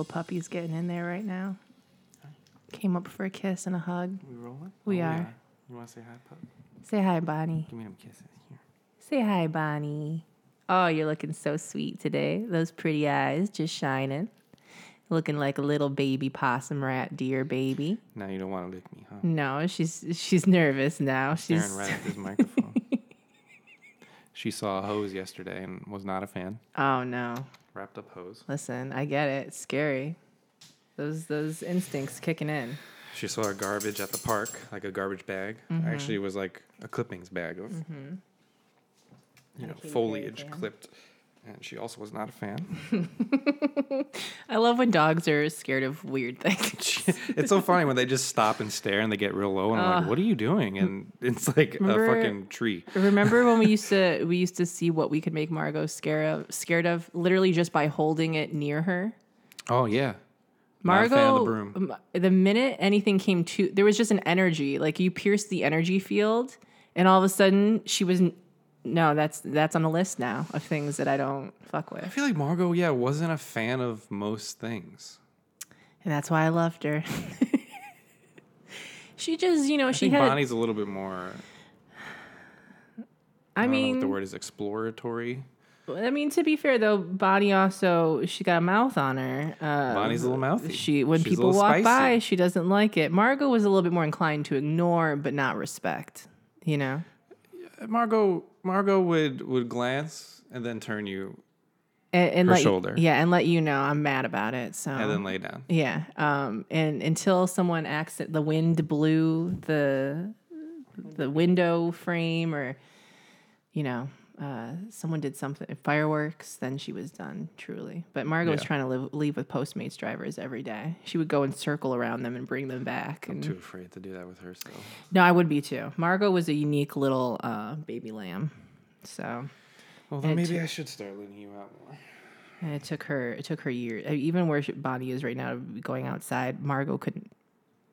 little puppy's getting in there right now. Came up for a kiss and a hug. We rolling? We Oh, are. You want to say hi, pup? Say hi, Bonnie. Give me them kisses here. Say hi, Bonnie. Oh, you're looking so sweet today. Those pretty eyes just shining. Looking like a little baby possum rat deer baby. Now you don't want to lick me, huh? No, she's she's nervous now. She's Staring right at this microphone. she saw a hose yesterday and was not a fan. Oh no. Wrapped up hose. Listen, I get it. It's scary. Those those instincts kicking in. She saw a garbage at the park, like a garbage bag. Mm-hmm. Actually, it was like a clippings bag of, you know, Not a kitty foliage clipped. And she also was not a fan. I love when dogs are scared of weird things. it's so funny when they just stop and stare and they get real low and I'm like, ah. "What are you doing?" And it's like Remember- a fucking tree. Remember when we used to we used to see what we could make Margot scared of scared of literally just by holding it near her? Oh yeah. Not a fan Margot, the broom. the minute anything came to, there was just an energy. Like you pierced the energy field, and all of a sudden she was. No, that's that's on the list now of things that I don't fuck with. I feel like Margot, yeah, wasn't a fan of most things. and that's why I loved her. she just, you know, I she think had. Bonnie's a little bit more. I I mean, the word is exploratory. I mean, to be fair though, Bonnie also she got a mouth on her. Uh, Bonnie's a little mouthy. She when She's people walk spicy. by, she doesn't like it. Margot was a little bit more inclined to ignore but not respect. You know, Margot, Margot would would glance and then turn you and, and Her let shoulder. yeah, and let you know I'm mad about it. So and then lay down. yeah, um, and until someone acts that the wind blew the the window frame or you know. Uh, someone did something fireworks, then she was done truly. But Margot was Yeah. trying to live, leave with Postmates drivers every day. She would go and circle around them and bring them back. I'm And too afraid to do that with her still. no, I would be too. Margot was a unique little uh, baby lamb. So Well, then And maybe I should start letting you out more. and it took her. It took her years. Even where she, Bonnie is right now, going outside, Margot couldn't.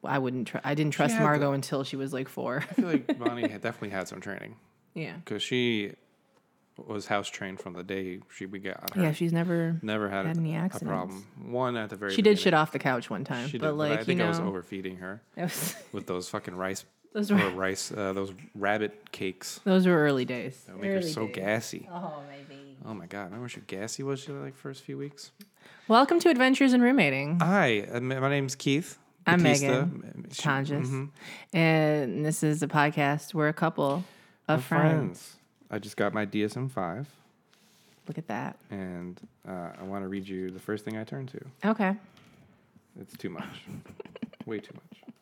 I wouldn't. Tr- I didn't trust had Margot until she was like four. I feel like Bonnie had definitely had some training yeah. because she was house trained from the day she we got her. Yeah. She's never. Never had, had a, any a problem. One at the very She did shit off the couch one time, She but did, like but I think you I was overfeeding her was- with those fucking rice those were rice uh, those rabbit cakes. those were early days. That would make her so days. gassy. Oh my baby. Oh my god! I remember how gassy was she like first few weeks? Welcome to Adventures in Roommating. Hi, uh, my name's Keith. I'm Batista. Meghan She- Tonjes, mhm. and this is a podcast. We're a couple of We're friends. I just got my DSM five, Look at that. and uh, I want to read you the first thing I turned to. Okay. It's too much, way too much.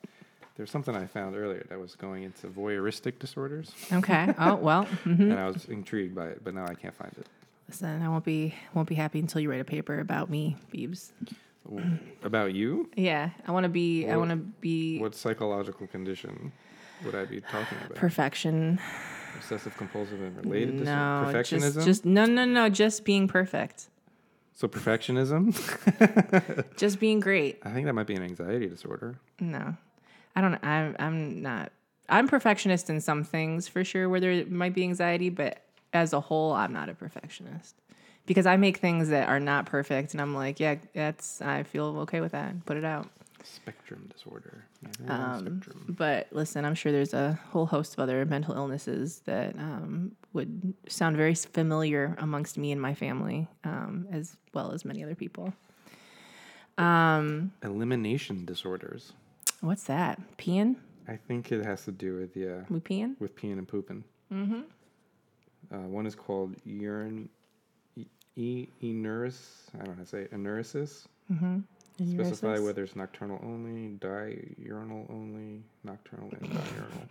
There's something I found earlier that was going into voyeuristic disorders, Okay. Oh well. mhm. and I was intrigued by it, but now I can't find it. Listen, I won't be won't be happy until you write a paper about me, Beebs. About you? Yeah, I want to be. I want to be What psychological condition would I be talking about? perfection. Obsessive compulsive and related? No, Perfectionism? just just no no no. Just being perfect. so perfectionism? Just being great. I think that might be an anxiety disorder. No, I don't. I'm I'm not. I'm perfectionist in some things for sure, where there might be anxiety, but as a whole, I'm not a perfectionist because I make things that are not perfect, and I'm like, yeah, that's. I feel okay with that. Put it out. Spectrum disorder. Yeah, I think I'm on Um, spectrum. But listen, I'm sure there's a whole host of other mental illnesses that um, would sound very familiar amongst me and my family, um, as well as many other people. Um, Elimination disorders. what's that? Peeing? I think it has to do with yeah, We peeing? with peeing and pooping. Mm-hmm. Uh, one is called urine, e, e enuris. I don't know how to say it, enuresis. Specify whether it's nocturnal only, diurnal only, nocturnal and diurnal.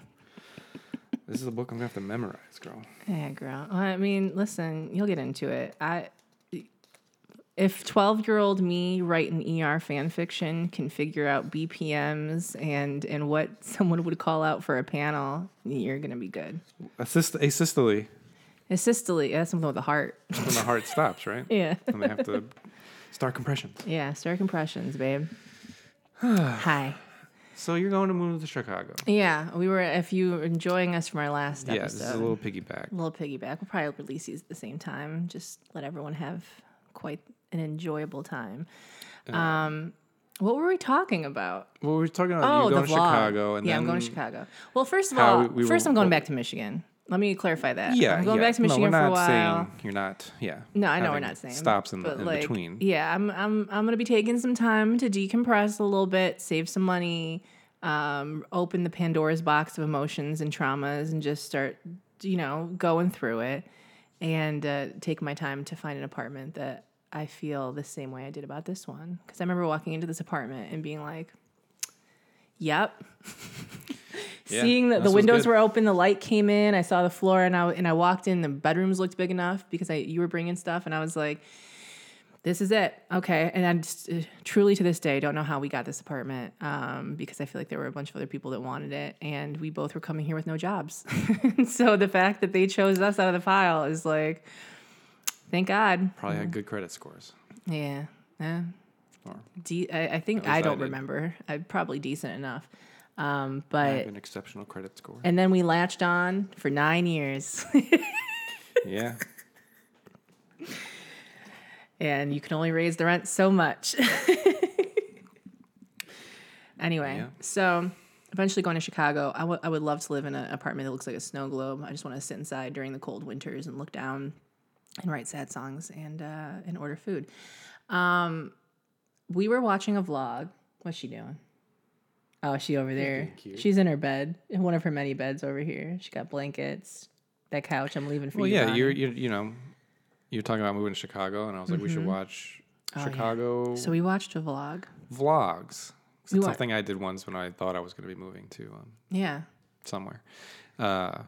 this is a book I'm gonna have to memorize, girl. Yeah, girl. I mean, listen, you'll get into it. I if 12 year old me writing ER fan fiction can figure out BPMs and and what someone would call out for a panel, you're gonna be good. Assist- asystole. Asystole, that's something with a heart. When the heart stops, right? yeah. And they have to start compressions. Yeah, star compressions, babe. Hi. So you're going to move to Chicago. Yeah, we were. If you were enjoying us from our last Yeah, episode, this is a little piggyback. little piggyback. We'll probably release these at the same time. Just let everyone have quite an enjoyable time. Um, what were we talking about? Well, we were talking about Oh, you the going vlog. to Chicago, and yeah, I'm going to Chicago. Well, first of all, we- we first were- I'm going well- back to Michigan. Let me clarify that. Yeah, I'm going yeah. back to Michigan no, we're for not a while. saying you're not. Yeah. No, I know we're not saying stops in, the, in like, between. Yeah, I'm I'm I'm gonna be taking some time to decompress a little bit, save some money, um, open the Pandora's box of emotions and traumas, and just start, you know, going through it, and uh, take my time to find an apartment that I feel the same way I did about this one. Because I remember walking into this apartment and being like, "Yep." Yeah, Seeing that the windows were open, the light came in. I saw the floor, and I and I walked in. The bedrooms looked big enough because I you were bringing stuff, and I was like, "This is it, okay." And I just, uh, truly to this day don't know how we got this apartment um, because I feel like there were a bunch of other people that wanted it, and we both were coming here with no jobs. so the fact that they chose us out of the pile is like, thank God. Probably had good credit scores. Yeah, yeah. De- I, I think I I don't did. remember. I probably decent enough. Um, I but have an exceptional credit score. and then we latched on for nine years. yeah. and you can only raise the rent so much. anyway, Yeah. so eventually going to Chicago, I would- I would love to live in an apartment that looks like a snow globe. I just want to sit inside during the cold winters and look down and write sad songs and uh, and order food. Um, we were watching a vlog. What's she doing? Oh, she over there. She's in her bed, in one of her many beds over here. She got blankets. That couch I'm leaving for Well, you. yeah, you're, you're you know, you're talking about moving to Chicago, and I was like, we should watch Oh, yeah. Chicago So we watched a vlog. Vlogs. It's wa- something I did once when I thought I was going to be moving to um, Yeah. somewhere. Uh,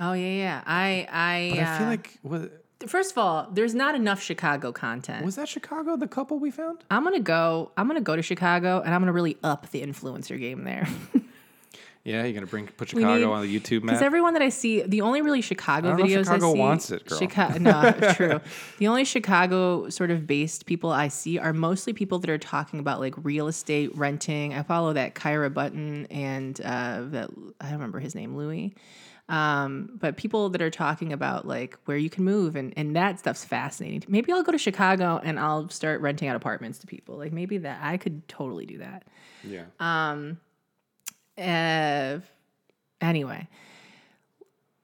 Oh yeah, yeah. I I, but I feel uh, like was, first of all, there's not enough Chicago content. was that Chicago the couple we found? I'm gonna go. I'm gonna go to Chicago, and I'm gonna really up the influencer game there. Yeah, you're gonna bring put Chicago need- on the YouTube Because everyone that I see, the only really Chicago I don't know if videos Chicago I see, wants it, girl. Chica- no, true. The only Chicago sort of based people I see are mostly people that are talking about like real estate renting. I follow that Kyra Button and uh, that I don't remember his name, Louis. Um, but people that are talking about like where you can move and, and that stuff's fascinating. Maybe I'll go to Chicago and I'll start renting out apartments to people. Like maybe that I could totally do that. yeah, Um, Uh, anyway,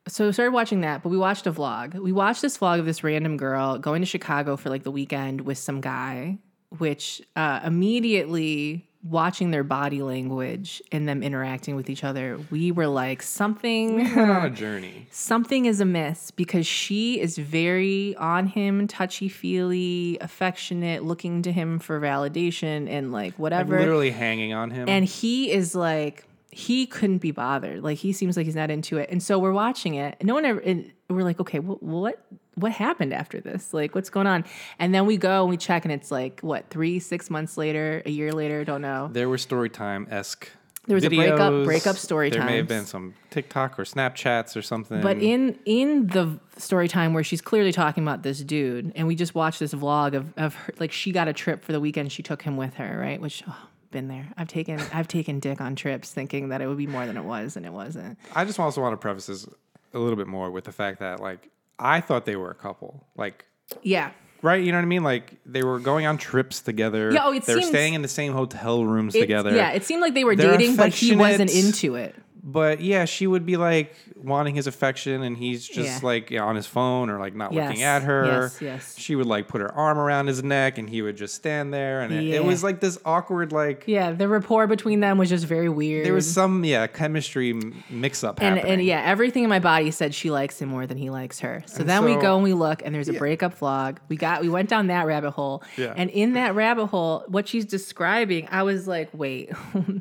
so we started watching that, but we watched a vlog. We watched this vlog of this random girl going to Chicago for like the weekend with some guy, which uh, immediately watching their body language and them interacting with each other, we were like, something We went on a journey. something is amiss because she is very on him, touchy feely, affectionate, looking to him for validation and like Like, whatever. literally hanging on him. and he is like, he couldn't be bothered. Like he seems like he's not into it. And so we're watching it. And no one ever. And we're like, okay, wh- what what happened after this? Like, what's going on? And then we go and we check, and it's like what three, six months later, a year later, don't know. there were story time esque. There was a breakup- breakup story time. There may have been some TikTok or Snapchats or something. But in in the story time where she's clearly talking about this dude, and we just watched this vlog of of her, like she got a trip for the weekend. She took him with her, right? Which oh, been there. I've taken I've taken dick on trips, thinking that it would be more than it was, and it wasn't. I just also want to preface this a little bit more with the fact that like I thought they were a couple. Like Yeah, right, you know what I mean? Like they were going on trips together. Yeah, oh, it they were seems- staying in the same hotel rooms It- together. Yeah, it seemed like they were They're dating, but he wasn't affectionate. into it. But yeah, she would be like wanting his affection, and he's just Yeah. like on his phone or like not Yes, looking at her. yes, yes. She would like put her arm around his neck, and he would just stand there, and it, Yeah. it was like this awkward like. Yeah, the rapport between them was just very weird. There was some yeah chemistry m- mix up and happening. and yeah, everything in my body said she likes him more than he likes her. So then we so- go and we look, and there's a breakup vlog. We got we went down that rabbit hole, Yeah. and in that rabbit hole, what she's describing, I was like, wait,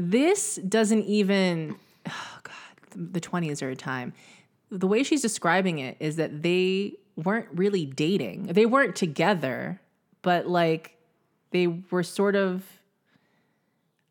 this doesn't even. Oh God, the twenties are a time. The way she's describing it is that they weren't really dating. They weren't together, but like they were sort of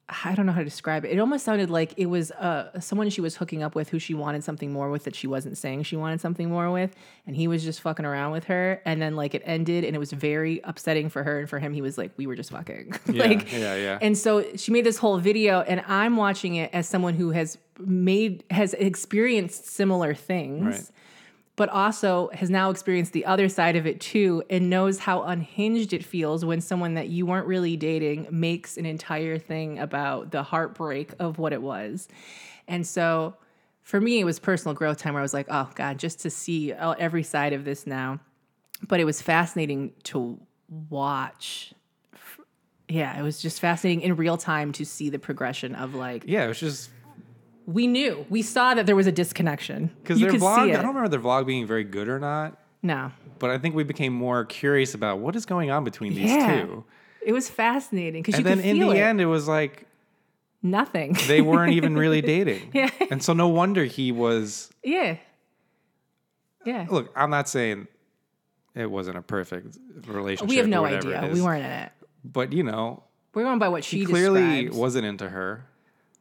I don't know how to describe it. It almost sounded like it was uh, someone she was hooking up with who she wanted something more with that she wasn't saying she wanted something more with. And he was just fucking around with her. And then, like, it ended and it was very upsetting for her. And for him, he was like, we were just fucking. Yeah, like, yeah, yeah. And so she made this whole video, and I'm watching it as someone who has made, has experienced similar things. Right. But also has now experienced the other side of it too and knows how unhinged it feels when someone that you weren't really dating makes an entire thing about the heartbreak of what it was. And so for me, it was personal growth time where I was like, oh God, just to see every side of this now. But it was fascinating to watch. Yeah, it was just fascinating in real time to see the progression of like. Yeah, it was just we knew we saw that there was a disconnection because their vlog. I don't remember their vlog being very good or not. No, but I think we became more curious about what is going on between these yeah. two. It was fascinating because you then in the it. end, it was like nothing. They weren't even really dating. yeah, and so no wonder he was. Yeah. Yeah. Look, I'm not saying it wasn't a perfect relationship. We have no idea. We weren't in it. But you know, we're going by what she clearly described. wasn't into her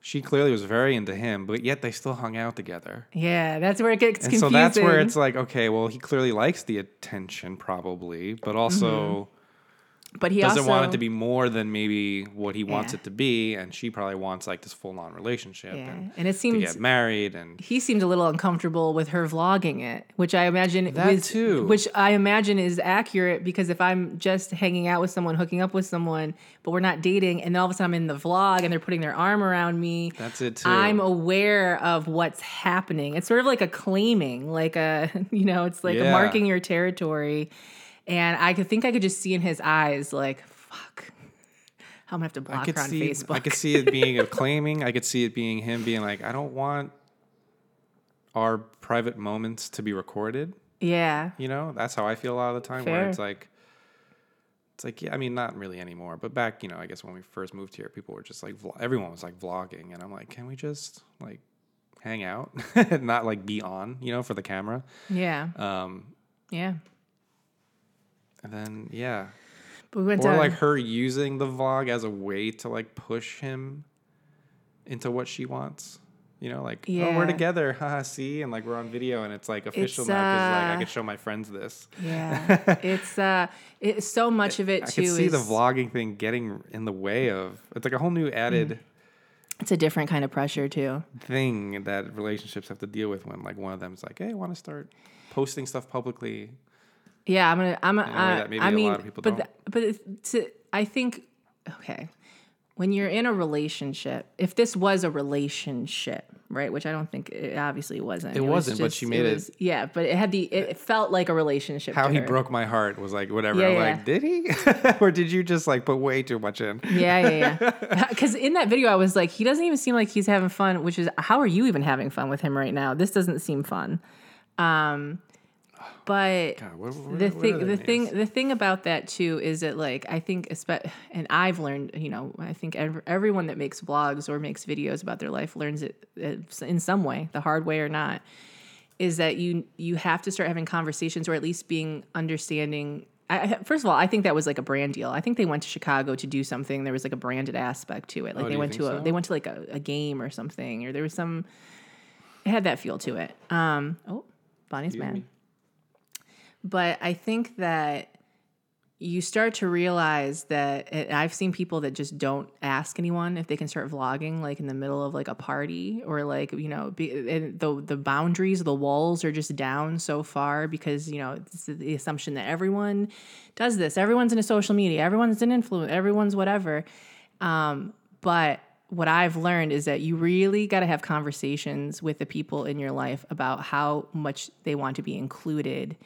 she clearly was very into him, but yet they still hung out together. Yeah, that's where it gets and confusing. so that's where it's like, okay, well, he clearly likes the attention, probably, but also mm-hmm but he doesn't also, want it to be more than maybe what he wants yeah. it to be, and she probably wants like this full on relationship. Yeah. And, and, it seems to get married, and he seemed a little uncomfortable with her vlogging it, which I imagine that was, too, which I imagine is accurate because if I'm just hanging out with someone, hooking up with someone, but we're not dating, and then all of a sudden I'm in the vlog and they're putting their arm around me, that's it too. I'm aware of what's happening. It's sort of like a claiming, like a you know, it's like yeah. marking your territory. And I could think I could just see in his eyes, like, fuck. I'm gonna have to block her on see, Facebook. I could see it being a claiming. I could see it being him being like, I don't want our private moments to be recorded. Yeah. You know, that's how I feel a lot of the time. Fair. Where it's like, it's like, yeah, I mean, not really anymore. But back, you know, I guess when we first moved here, people were just like, everyone was like vlogging, and I'm like, can we just like hang out, and not like be on, you know, for the camera? Yeah. Um. Yeah. And then yeah, but we went or to, like her using the vlog as a way to like push him into what she wants. You know, like yeah. oh, we're together, haha, see, and like we're on video, and it's like official it's, now because like I uh, can show my friends this. Yeah, it's uh, it's so much of it I too. I can see is, the vlogging thing getting in the way of. It's like a whole new added. Mm. It's a different kind of pressure too. Thing that relationships have to deal with when like one of them's like, hey, I want to start posting stuff publicly yeah, I'm gonna. I'm. Uh, I mean, but the, but to, I think okay, when you're in a relationship, if this was a relationship, right? Which I don't think it obviously wasn't. It, it wasn't, was just, but she made it, was, it, Yeah, but it had the. It felt like a relationship. How he her. broke my heart was like whatever. Yeah, yeah. Like, did he, or did you just like put way too much in? Yeah, yeah, yeah. Because in that video, I was like, he doesn't even seem like he's having fun. Which is, how are you even having fun with him right now? This doesn't seem fun. Um, but God, what, what, the thing, the thing, the thing about that too is that like I think, and I've learned, you know, I think everyone that makes vlogs or makes videos about their life learns it in some way, the hard way or not, is that you you have to start having conversations or at least being understanding. I, first of all, I think that was like a brand deal. I think they went to Chicago to do something. There was like a branded aspect to it. Like oh, they went to so? a they went to like a, a game or something, or there was some. It had that feel to it. Um, oh, Bonnie's mad. But I think that you start to realize that I've seen people that just don't ask anyone if they can start vlogging like in the middle of like a party or like you know be, the the boundaries the walls are just down so far because you know it's the assumption that everyone does this. Everyone's in a social media. Everyone's an influence everyone's whatever. Um, but what I've learned is that you really got to have conversations with the people in your life about how much they want to be included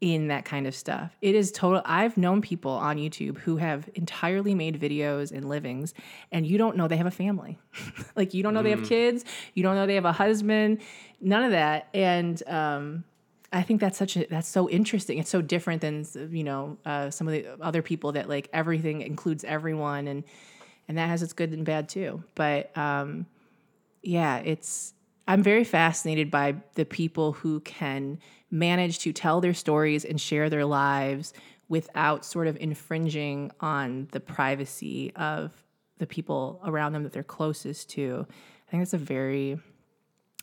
in that kind of stuff. It is total. I've known people on YouTube who have entirely made videos and livings, and you don't know they have a family. like you don't know mm. they have mm. kids, you don't know they have a husband, none of that. And um, I think that's such a that's so interesting. It's so different than you know uh, some of the other people that like everything includes everyone, and and that has its good and bad too. But um, yeah, it's I'm very fascinated by the people who can manage to tell their stories and share their lives without sort of infringing on the privacy of the people around them that they're closest to. I think that's a very,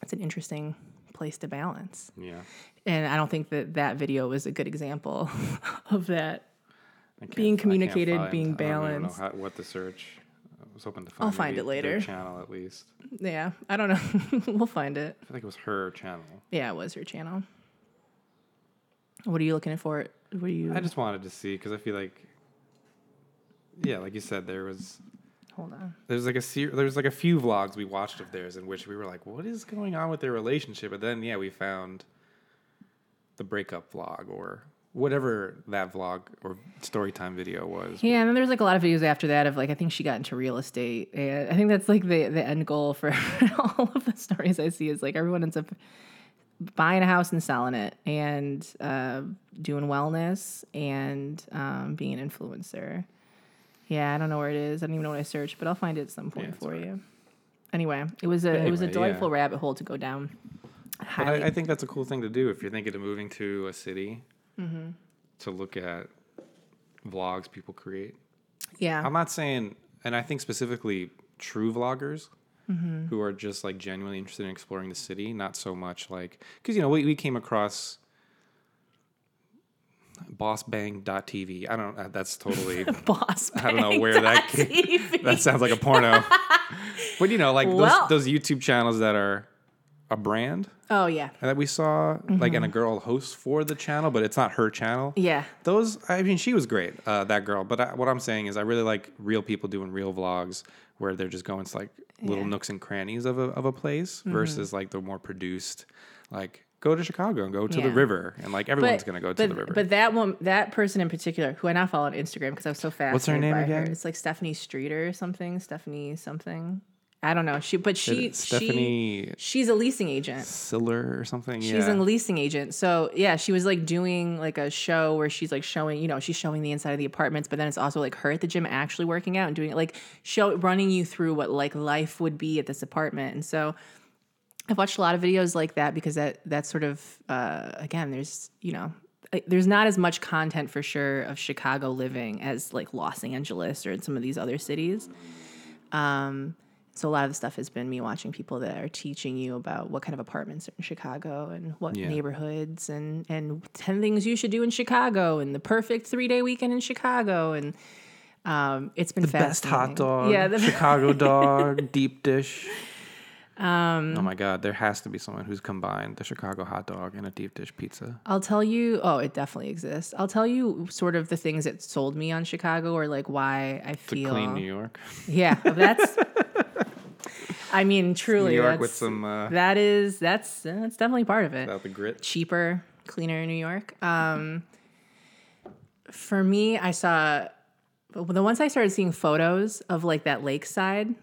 it's an interesting place to balance. Yeah. And I don't think that that video was a good example of that being communicated, being balanced. How, what the search. I was hoping to find. I'll find it later. Channel at least. Yeah, I don't know. we'll find it. I feel like it was her channel. Yeah, it was her channel. What are you looking for? What are you? I just wanted to see because I feel like, yeah, like you said, there was hold on. there's like a ser- there's like a few vlogs we watched of theirs in which we were like, what is going on with their relationship? But then yeah, we found the breakup vlog or whatever that vlog or story time video was. Yeah, and then there's like a lot of videos after that of like I think she got into real estate, and I think that's like the the end goal for all of the stories I see is like everyone ends up buying a house and selling it, and uh, doing wellness and um, being an influencer. Yeah, I don't know where it is. I don't even know what I searched, but I'll find it at some point Yeah, for right. you. Anyway, it was a it was a Anyway, delightful yeah. rabbit hole to go down. I, I think that's a cool thing to do if you're thinking of moving to a city Mm-hmm. to look at vlogs people create. yeah, I'm not saying, and I think specifically true vloggers Mm-hmm. who are just like genuinely interested in exploring the city, not so much like because you know we, we came across bossbang.tv. I don't. uh, That's totally. boss. I don't know where that came. That sounds like a porno. but you know, like Well- those, those YouTube channels that are a brand oh yeah, that we saw, like, Mm-hmm. and a girl hosts for the channel, but it's not her channel. yeah. Those, I mean, she was great, uh, that girl. But I, what I'm saying is, I really like real people doing real vlogs where they're just going to like little Yeah. Mm-hmm. nooks and crannies of a of a place versus like the more produced, like go to Chicago and go to the river, and like everyone's gonna go to the river. But that one, that person in particular, who I now follow on Instagram because I was so fascinated What's her name again? Her. It's like Stephanie Streeter or something. Stephanie something. I don't know. She, but she, Stephanie she, she's a leasing agent. Siller or something. She's yeah. a leasing agent. So yeah, she was like doing like a show where she's like showing, you know, she's showing the inside of the apartments, but then it's also like her at the gym actually working out and doing it, like show running you through what like life would be at this apartment. And so I've watched a lot of videos like that because that that's sort of uh, again, there's you know, there's not as much content for sure of Chicago living as like Los Angeles or in some of these other cities. Um, so a lot of the stuff has been me watching people that are teaching you about what kind of apartments are in Chicago and what Yeah. neighborhoods and and ten things you should do in Chicago and the perfect three day weekend in Chicago and um, it's been the best hot dog. Yeah, the, Chicago dog, deep dish. Um, oh my God, there has to be someone who's combined the Chicago hot dog and a deep dish pizza. I'll tell you. Oh, it definitely exists. I'll tell you sort of the things that sold me on Chicago or like why I To feel. clean New York. Yeah, that's. I mean, truly, New York with some uh, that is that's that's definitely part of it. without the grit. cheaper, cleaner in New York. Um, for me, I saw the once I started seeing photos of like that lakeside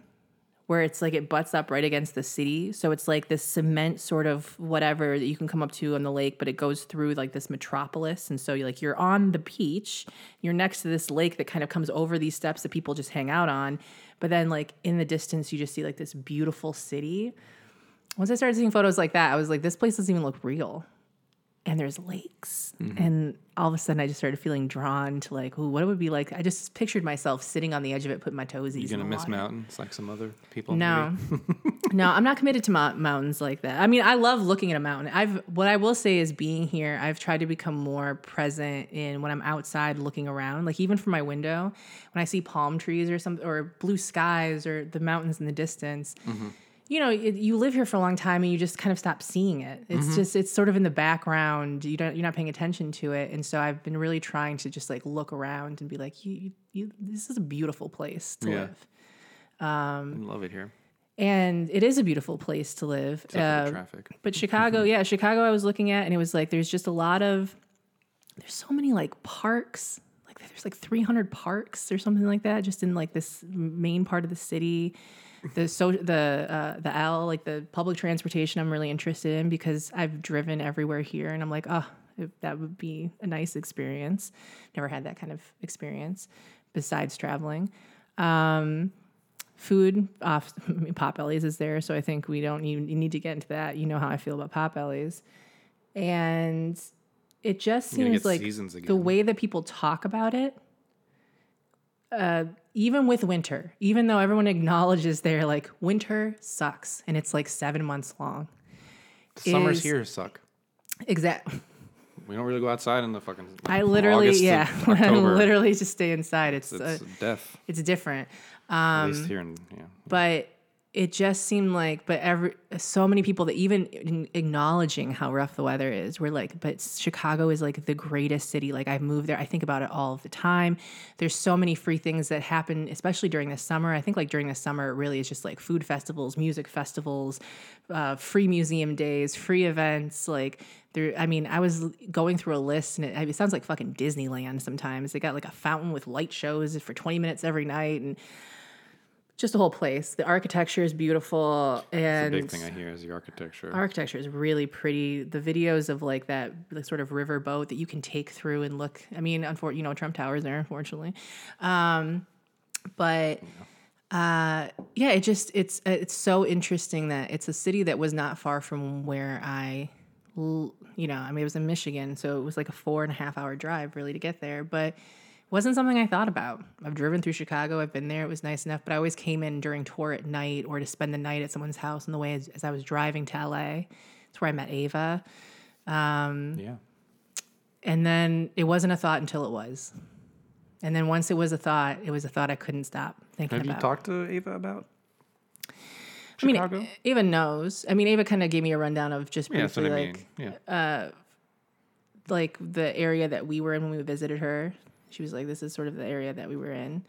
where it's like it butts up right against the city. So it's like this cement sort of whatever that you can come up to on the lake, but it goes through like this metropolis. And so you're like you're on the beach, you're next to this lake that kind of comes over these steps that people just hang out on. But then like in the distance you just see like this beautiful city. Once I started seeing photos like that, I was like, this place doesn't even look real. And there's lakes. Mm-hmm. And all of a sudden I just started feeling drawn to like, ooh, what it would be like. I just pictured myself sitting on the edge of it, putting my toesies You're gonna miss water. mountains like some other people? No, no, I'm not committed to mou- mountains like that. I mean, I love looking at a mountain. I've what I will say is being here. I've tried to become more present in when I'm outside looking around. Like even from my window, when I see palm trees or some or blue skies or the mountains in the distance. Mm-hmm. You know, it, you live here for a long time and you just kind of stop seeing it. It's just it's sort of in the background. You don't you're not paying attention to it, and so I've been really trying to just like look around and be like, you, you, you this is a beautiful place to Yeah. live. I love it here. and it is a beautiful place to live. Uh, traffic. but Chicago, yeah, Chicago, I was looking at, and it was like there's just a lot of there's so many like parks, like there's like 300 parks or something like that, just in like this main part of the city. The so the uh, the L like the public transportation I'm really interested in because I've driven everywhere here, and I'm like, oh, that would be a nice experience. Never had that kind of experience besides traveling. Um, food off I mean, Potbelly's is there, so I think we don't even need to get into that. You know how I feel about Potbelly's, and it just seems like the way that people talk about it. Uh, even with winter, even though everyone acknowledges they're like winter sucks and it's like seven months long. Summers is- here suck. Exact. We don't really go outside in the fucking. I literally, yeah, I literally just stay inside. It's It's uh, death. it's different. At Um, least here, in, yeah. but it just seemed like, but every so many people that even acknowledging how rough the weather is, were like, but Chicago is like the greatest city. Like I've moved there, I think about it all the time. There's so many free things that happen, especially during the summer. I think like during the summer, it really is just like food festivals, music festivals, uh, free museum days, free events. Like there, I mean, I was going through a list, and it, it sounds like fucking Disneyland. Sometimes they got like a fountain with light shows for 20 minutes every night, and just the whole place. The architecture is beautiful, and the big thing I hear is the architecture. Architecture is really pretty. The videos of like that, like sort of river boat that you can take through and look. I mean, unfortunately, you know, Trump Tower's there, unfortunately, um, but. Uh, yeah, it just it's it's so interesting that it's a city that was not far from where I, you know, I mean it was in Michigan, so it was like a four and a half hour drive really to get there, but wasn't something I thought about. I've driven through Chicago, I've been there, it was nice enough, but I always came in during tour at night or to spend the night at someone's house on the way as, as I was driving to LA. It's where I met Ava. Um, yeah. And then it wasn't a thought until it was. And then once it was a thought, it was a thought I couldn't stop thinking Have about. you talked to Ava about Chicago? I mean, Ava knows. I mean, Ava kind of gave me a rundown of just yeah, briefly, that's what I like, mean. Yeah. like the area that we were in when we visited her. She was like, "This is sort of the area that we were in,"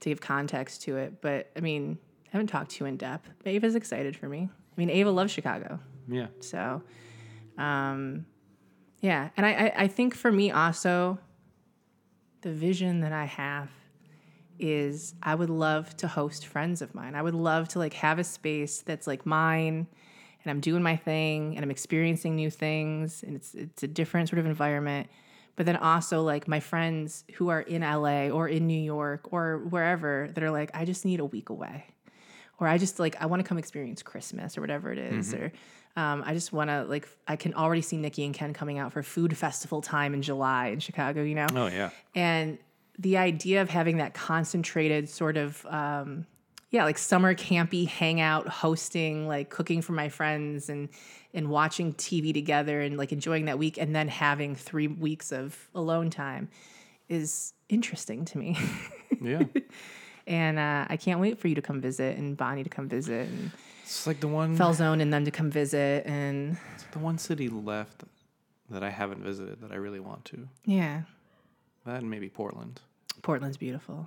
to give context to it. But I mean, I haven't talked to you in depth. But Ava's excited for me. I mean, Ava loves Chicago, yeah. so, um, yeah. And I, I, I think for me also, the vision that I have is I would love to host friends of mine. I would love to like have a space that's like mine and I'm doing my thing and I'm experiencing new things and it's it's a different sort of environment. But then also like my friends who are in LA or in New York or wherever that are like, I just need a week away. Or I just like I want to come experience Christmas or whatever it is. Or um, I just want to like I can already see Nikki and Ken coming out for food festival time in July in Chicago, you know? Oh yeah. and the idea of having that concentrated sort of um, yeah like summer campy hangout hosting like cooking for my friends and and watching tv together and like enjoying that week and then having three weeks of alone time is interesting to me Yeah. and uh, i can't wait for you to come visit and bonnie to come visit and it's like the one felzone and them to come visit and it's the one city left that I haven't visited that I really want to. yeah That and maybe Portland. portland's beautiful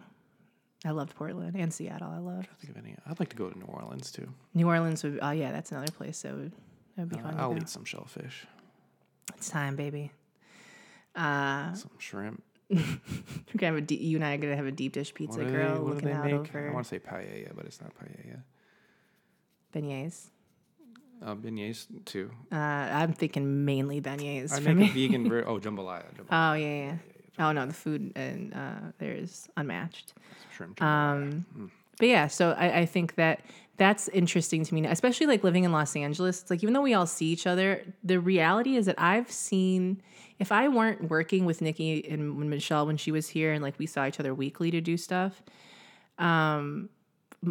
i loved portland and seattle i loved I think of any. I'd like to go to New Orleans too. new orleans would oh yeah that's another place that would that would be Uh, fun I'll eat some shellfish, It's time, baby. Uh, some shrimp. we're gonna have a you and I are gonna have a deep dish pizza grill they, looking out make? I want to say paella, but it's not paella. beignets. Uh, beignets too. Uh, I'm thinking mainly beignets I make me. a vegan bur- Oh, jambalaya. jambalaya. oh yeah, yeah. Oh no, the food and uh, there is unmatched. Um, but yeah, so I, I think that that's interesting to me, especially like living in Los Angeles. It's like even though we all see each other, the reality is that I've seen. If I weren't working with Nikki and Michelle when she was here, and like we saw each other weekly to do stuff, um,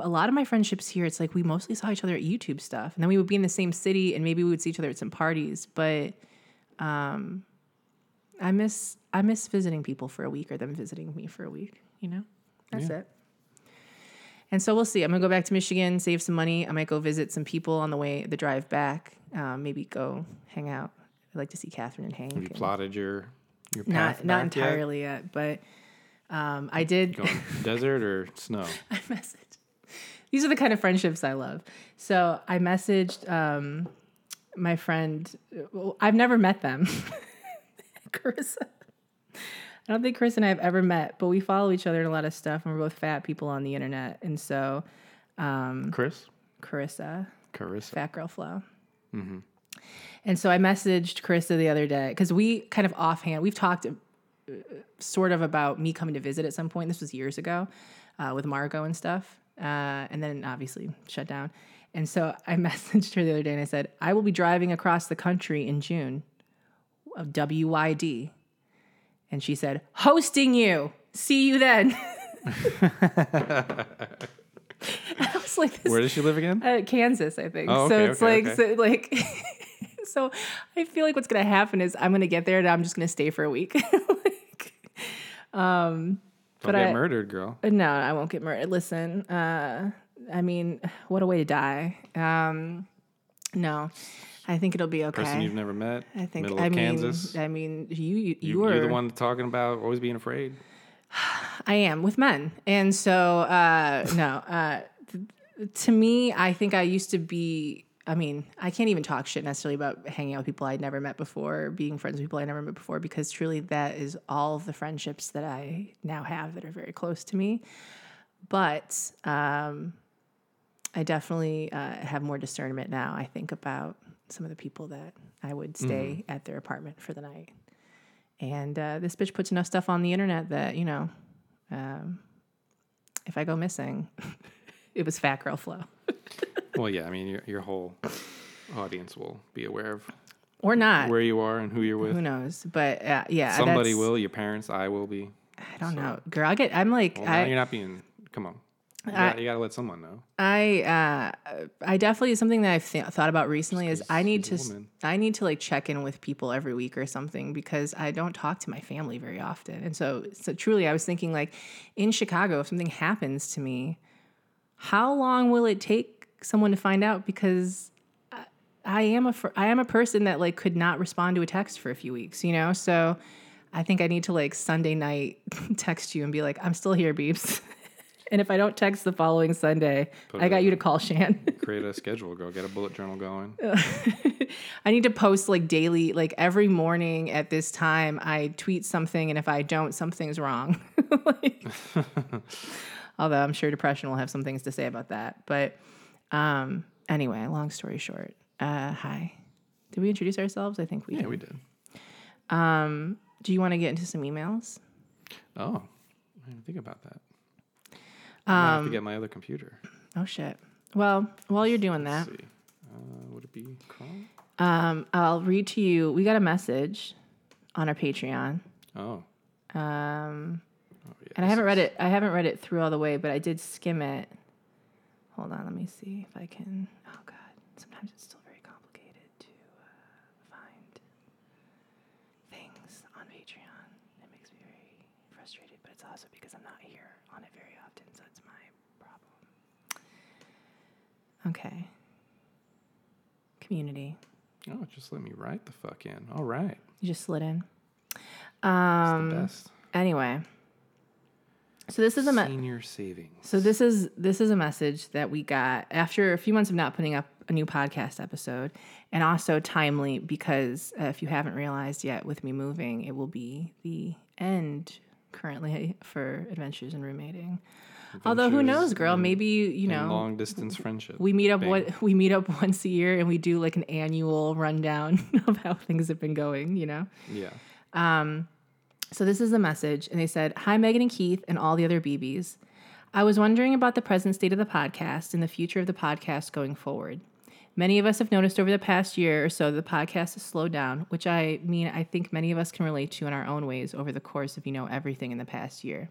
a lot of my friendships here, it's like we mostly saw each other at YouTube stuff, and then we would be in the same city, and maybe we would see each other at some parties. But um, I miss I miss visiting people for a week or them visiting me for a week. You know, that's Yeah. it. And so we'll see. I'm gonna go back to Michigan, save some money. I might go visit some people on the way, the drive back. Um, maybe go hang out. I'd like to see Catherine and Hank. Have you and- plotted your your not path not yet? entirely yet, but um, I did. Going desert or snow? I messaged. These are the kind of friendships I love. So I messaged um, my friend. well, I've never met them, Corissa. I don't think Chris and I have ever met, but we follow each other in a lot of stuff, and we're both fat people on the internet. And so, um, Chris, Corissa, Corissa. Fat Girl Flow. Mm-hmm. And so I messaged Corissa the other day because we kind of offhand we've talked uh, sort of about me coming to visit at some point. This was years ago uh, with Margot and stuff, uh, and then obviously shut down. And so I messaged her the other day and I said I will be driving across the country in June of WYD, and she said hosting you. See you then. I was like, this Where does she live again? uh, Kansas, I think. Oh, so it's okay, like, okay. so like, so I feel like what's gonna happen is I'm gonna get there and I'm just gonna stay for a week. like, um, Don't but get I- murdered, girl. no, I won't get murdered. Listen, uh, I mean, what a way to die. Um, no, I think it'll be okay. Person you've never met. I think. Middle I of mean, Kansas. I mean, you you, You, you're the one talking about always being afraid. I am with men, and so uh, no. Uh, th- to me, I think I used to be. I mean, I can't even talk shit necessarily about hanging out with people I'd never met before, being friends with people I never met before, because truly that is all of the friendships that I now have that are very close to me. But um, I definitely uh, have more discernment now. I think about some of the people that I would stay at their apartment for the night. And uh, this bitch puts enough stuff on the internet that, you know, um, if I go missing, it was Fat Girl Flow. Well, yeah. I mean, your your whole audience will be aware of Or not. where you are and who you're with. Who knows? But uh, yeah. Somebody will. Your parents. I will be. I don't know. Girl, I get, I'm like, Well, I, you're not being. Come on. You, I- gotta, you gotta let someone know. I uh, I definitely something that I've th- thought about recently is I need to she's a s- woman. I need to like check in with people every week or something because I don't talk to my family very often. And so so truly I was thinking like in Chicago if something happens to me, how long will it take someone to find out because I, I am a fir- I am a person that like could not respond to a text for a few weeks, you know? So I think I need to like Sunday night text you and be like I'm still here, beeps. And if I don't text the following Sunday, Put I got you to call Shan. Create a schedule. girl. get a bullet journal going. I need to post like daily, like every morning at this time, I tweet something, and if I don't, something's wrong. Like- although I'm sure depression will have some things to say about that. But um, anyway, long story short, uh, hi. Did we introduce ourselves? I think we Yeah, did. we did. Do you want to get into some emails? Oh, I didn't think about that. I have to get my other computer. Oh, shit. Well, while you're doing that, Let's see. Uh, would it be Chrome? um, I'll read to you. We got a message on our Patreon. Oh. Um, oh yeah, and I haven't read it. I haven't read it through all the way, but I did skim it. Hold on, let me see if I can. Oh God, sometimes it's still very complicated to uh, find things on Patreon. It makes me very frustrated, but it's also because I'm not here on it very often, so it's my problem. Okay. Community. Oh, just let me write the fuck in. All right. You just slid in. It's Um. the best. Anyway. So this is a me- Senior savings. So this is this is a message that we got after a few months of not putting up a new podcast episode, and also timely because uh, if you haven't realized yet, with me moving, it will be the end currently for adventures in roommating. Although who knows, girl? in- Maybe you you know long distance friendship. we meet up what we meet up once a year and we do like an annual rundown of how things have been going. You know. Yeah. Um. So this is the message, and they said, "Hi, Meghan and Keith, and all the other BBs. I was wondering about the present state of the podcast and the future of the podcast going forward. Many of us have noticed over the past year or so the podcast has slowed down, which I mean I think many of us can relate to in our own ways over the course of you know everything in the past year.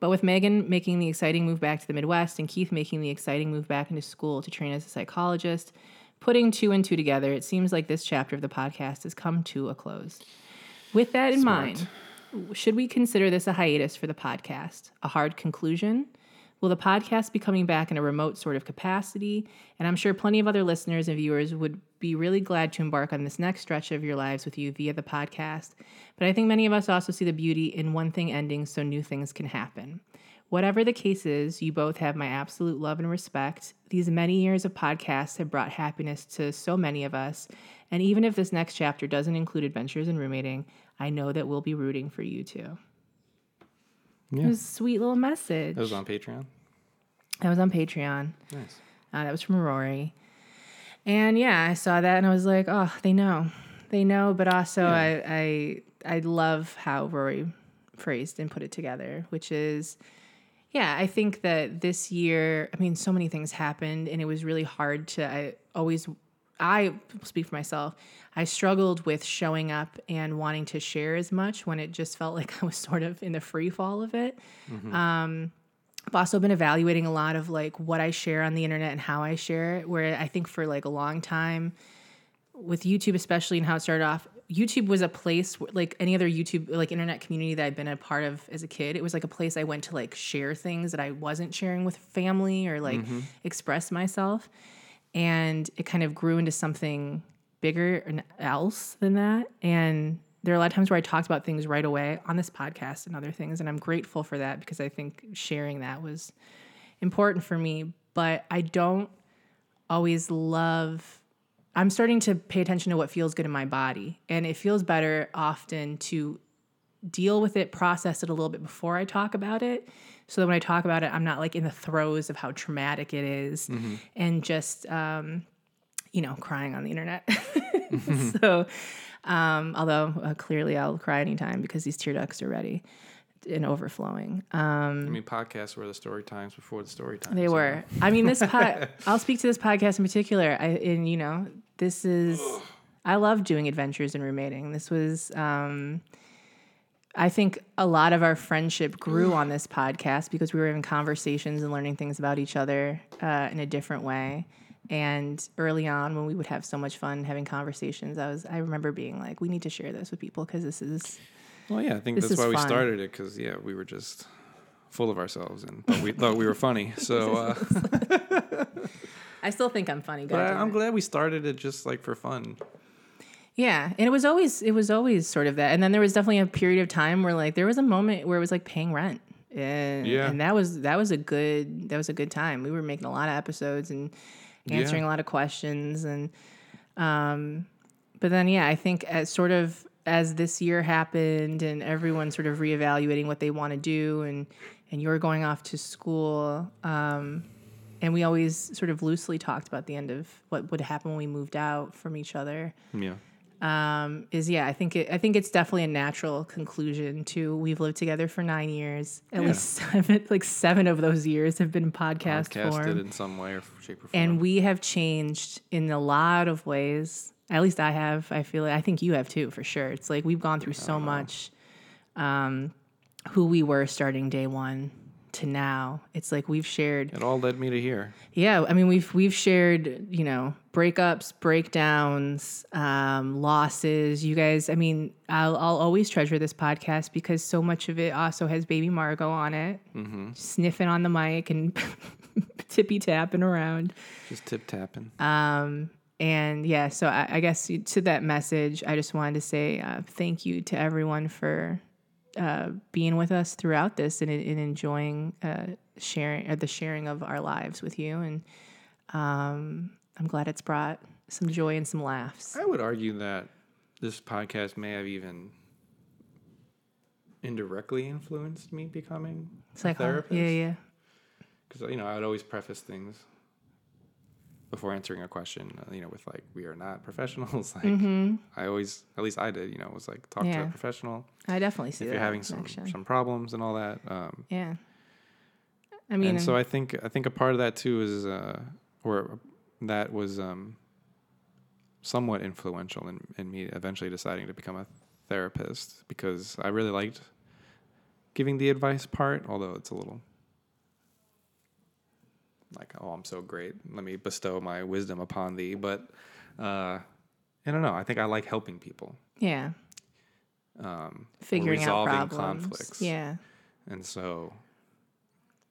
But with Meghan making the exciting move back to the Midwest and Keith making the exciting move back into school to train as a psychologist, putting two and two together, it seems like this chapter of the podcast has come to a close. With that in Smart. mind, should we consider this a hiatus for the podcast? A hard conclusion? Will the podcast be coming back in a remote sort of capacity? And I'm sure plenty of other listeners and viewers would be really glad to embark on this next stretch of your lives with you via the podcast. But I think many of us also see the beauty in one thing ending so new things can happen. Whatever the case is, you both have my absolute love and respect. These many years of podcasts have brought happiness to so many of us. And even if this next chapter doesn't include adventures in roommating, I know that we'll be rooting for you too. It was a sweet little message. That was on Patreon. That was on Patreon. Nice. Uh, that was from Rory. And yeah, I saw that and I was like, oh, they know. They know, but also I, I I love how Rory phrased and put it together, which is yeah, I think that this year, I mean, so many things happened and it was really hard to I always I speak for myself. I struggled with showing up and wanting to share as much when it just felt like I was sort of in the free fall of it. Um, I've also been evaluating a lot of like what I share on the internet and how I share it. Where I think for like a long time, with YouTube especially, and how it started off, YouTube was a place like any other YouTube like internet community that I've been a part of as a kid. It was like a place I went to like share things that I wasn't sharing with family or like express myself, and it kind of grew into something bigger and else than that. And there are a lot of times where I talked about things right away on this podcast and other things, and I'm grateful for that because I think sharing that was important for me. But I don't always love I'm starting to pay attention to what feels good in my body. And it feels better often to deal with it, process it a little bit before I talk about it. So that when I talk about it, I'm not like in the throes of how traumatic it is and just, um, you know, crying on the internet. so, um, although uh, clearly I'll cry anytime because these tear ducts are ready and overflowing. Um, I mean, podcasts were the story times before the story times. they were. I mean, this pod. I'll speak to this podcast in particular. I and you know, this is. I love doing adventures in roommating. This was. Um, I think a lot of our friendship grew on this podcast because we were having conversations and learning things about each other uh, in a different way. And early on, when we would have so much fun having conversations, I was I remember being like, "We need to share this with people because this is Well, yeah, I think that's why we started it because yeah, we were just full of ourselves and thought we thought we were funny. So, uh, I still think I'm funny. but I, I'm glad we started it just like for fun. Yeah, and it was always it was always sort of that. And then there was definitely a period of time where like there was a moment where it was like paying rent. And Yeah. and that was that was a good that was a good time. We were making a lot of episodes and answering a lot of questions and um but then yeah, I think as sort of as this year happened and everyone sort of reevaluating what they want to do and and you're going off to school um and we always sort of loosely talked about the end of what would happen when we moved out from each other Yeah, um, is yeah, I think it, I think it's definitely a natural conclusion to we've lived together for nine years. At Yeah. least seven, like seven of those years have been podcast podcasted form, in some way or shape or form. and we have changed in a lot of ways. At least I have. I feel. Like I think you have too, for sure. It's like we've gone through so much. Um, who we were starting day one to now. It's like we've shared it all led me to here. yeah, I mean we've we've shared you know breakups, breakdowns, um, losses. You guys, I mean, I'll I'll always treasure this podcast because so much of it also has baby Margot on it, sniffing on the mic and tippy tapping around. Just tip tapping. Um, and yeah, so I, I guess to that message, I just wanted to say uh, thank you to everyone for uh, being with us throughout this and, and enjoying uh, sharing or the sharing of our lives with you. And um, I'm glad it's brought some joy and some laughs. I would argue that this podcast may have even indirectly influenced me becoming a therapist. yeah, yeah, because you know I'd always preface things before answering a question. uh, You know, with like we are not professionals. like I always, at least I did. You know, was like talk to Mm-hmm. A professional I definitely see if you're having some connection. some problems and all that. Um, yeah. I mean, and so I think I think a part of that too is, uh, or that was um, somewhat influential in, in me eventually deciding to become a therapist because I really liked giving the advice part, although it's a little like, oh, I'm so great. Let me bestow my wisdom upon thee. But uh, I don't know. I think I like helping people. yeah, Um, figuring out problems. conflicts. Yeah. And so,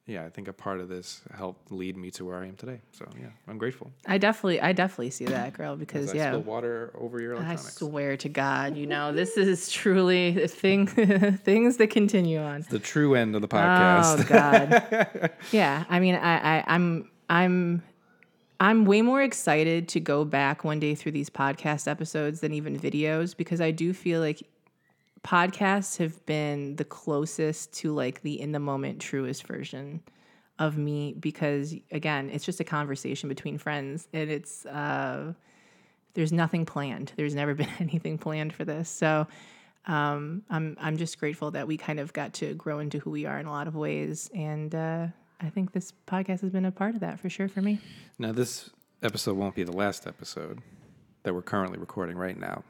yeah, I think a part of this helped lead me to where I am today. So, yeah, I'm grateful. I definitely, I definitely see that, girl. Because yeah, water over your electronics. I swear to God, you know, this is truly a thing, things that continue on. the true end of the oh, podcast. Oh. God. yeah. I mean, I, I, I'm, I'm, I'm way more excited to go back one day through these podcast episodes than even videos because I do feel like podcasts have been the closest to like the in the moment truest version of me because again, it's just a conversation between friends and it's uh there's nothing planned. There's never been anything planned for this. So um, I'm I'm just grateful that we kind of got to grow into who we are in a lot of ways, and uh, I think this podcast has been a part of that for sure for me. now, this episode won't be the last episode that we're currently recording right now.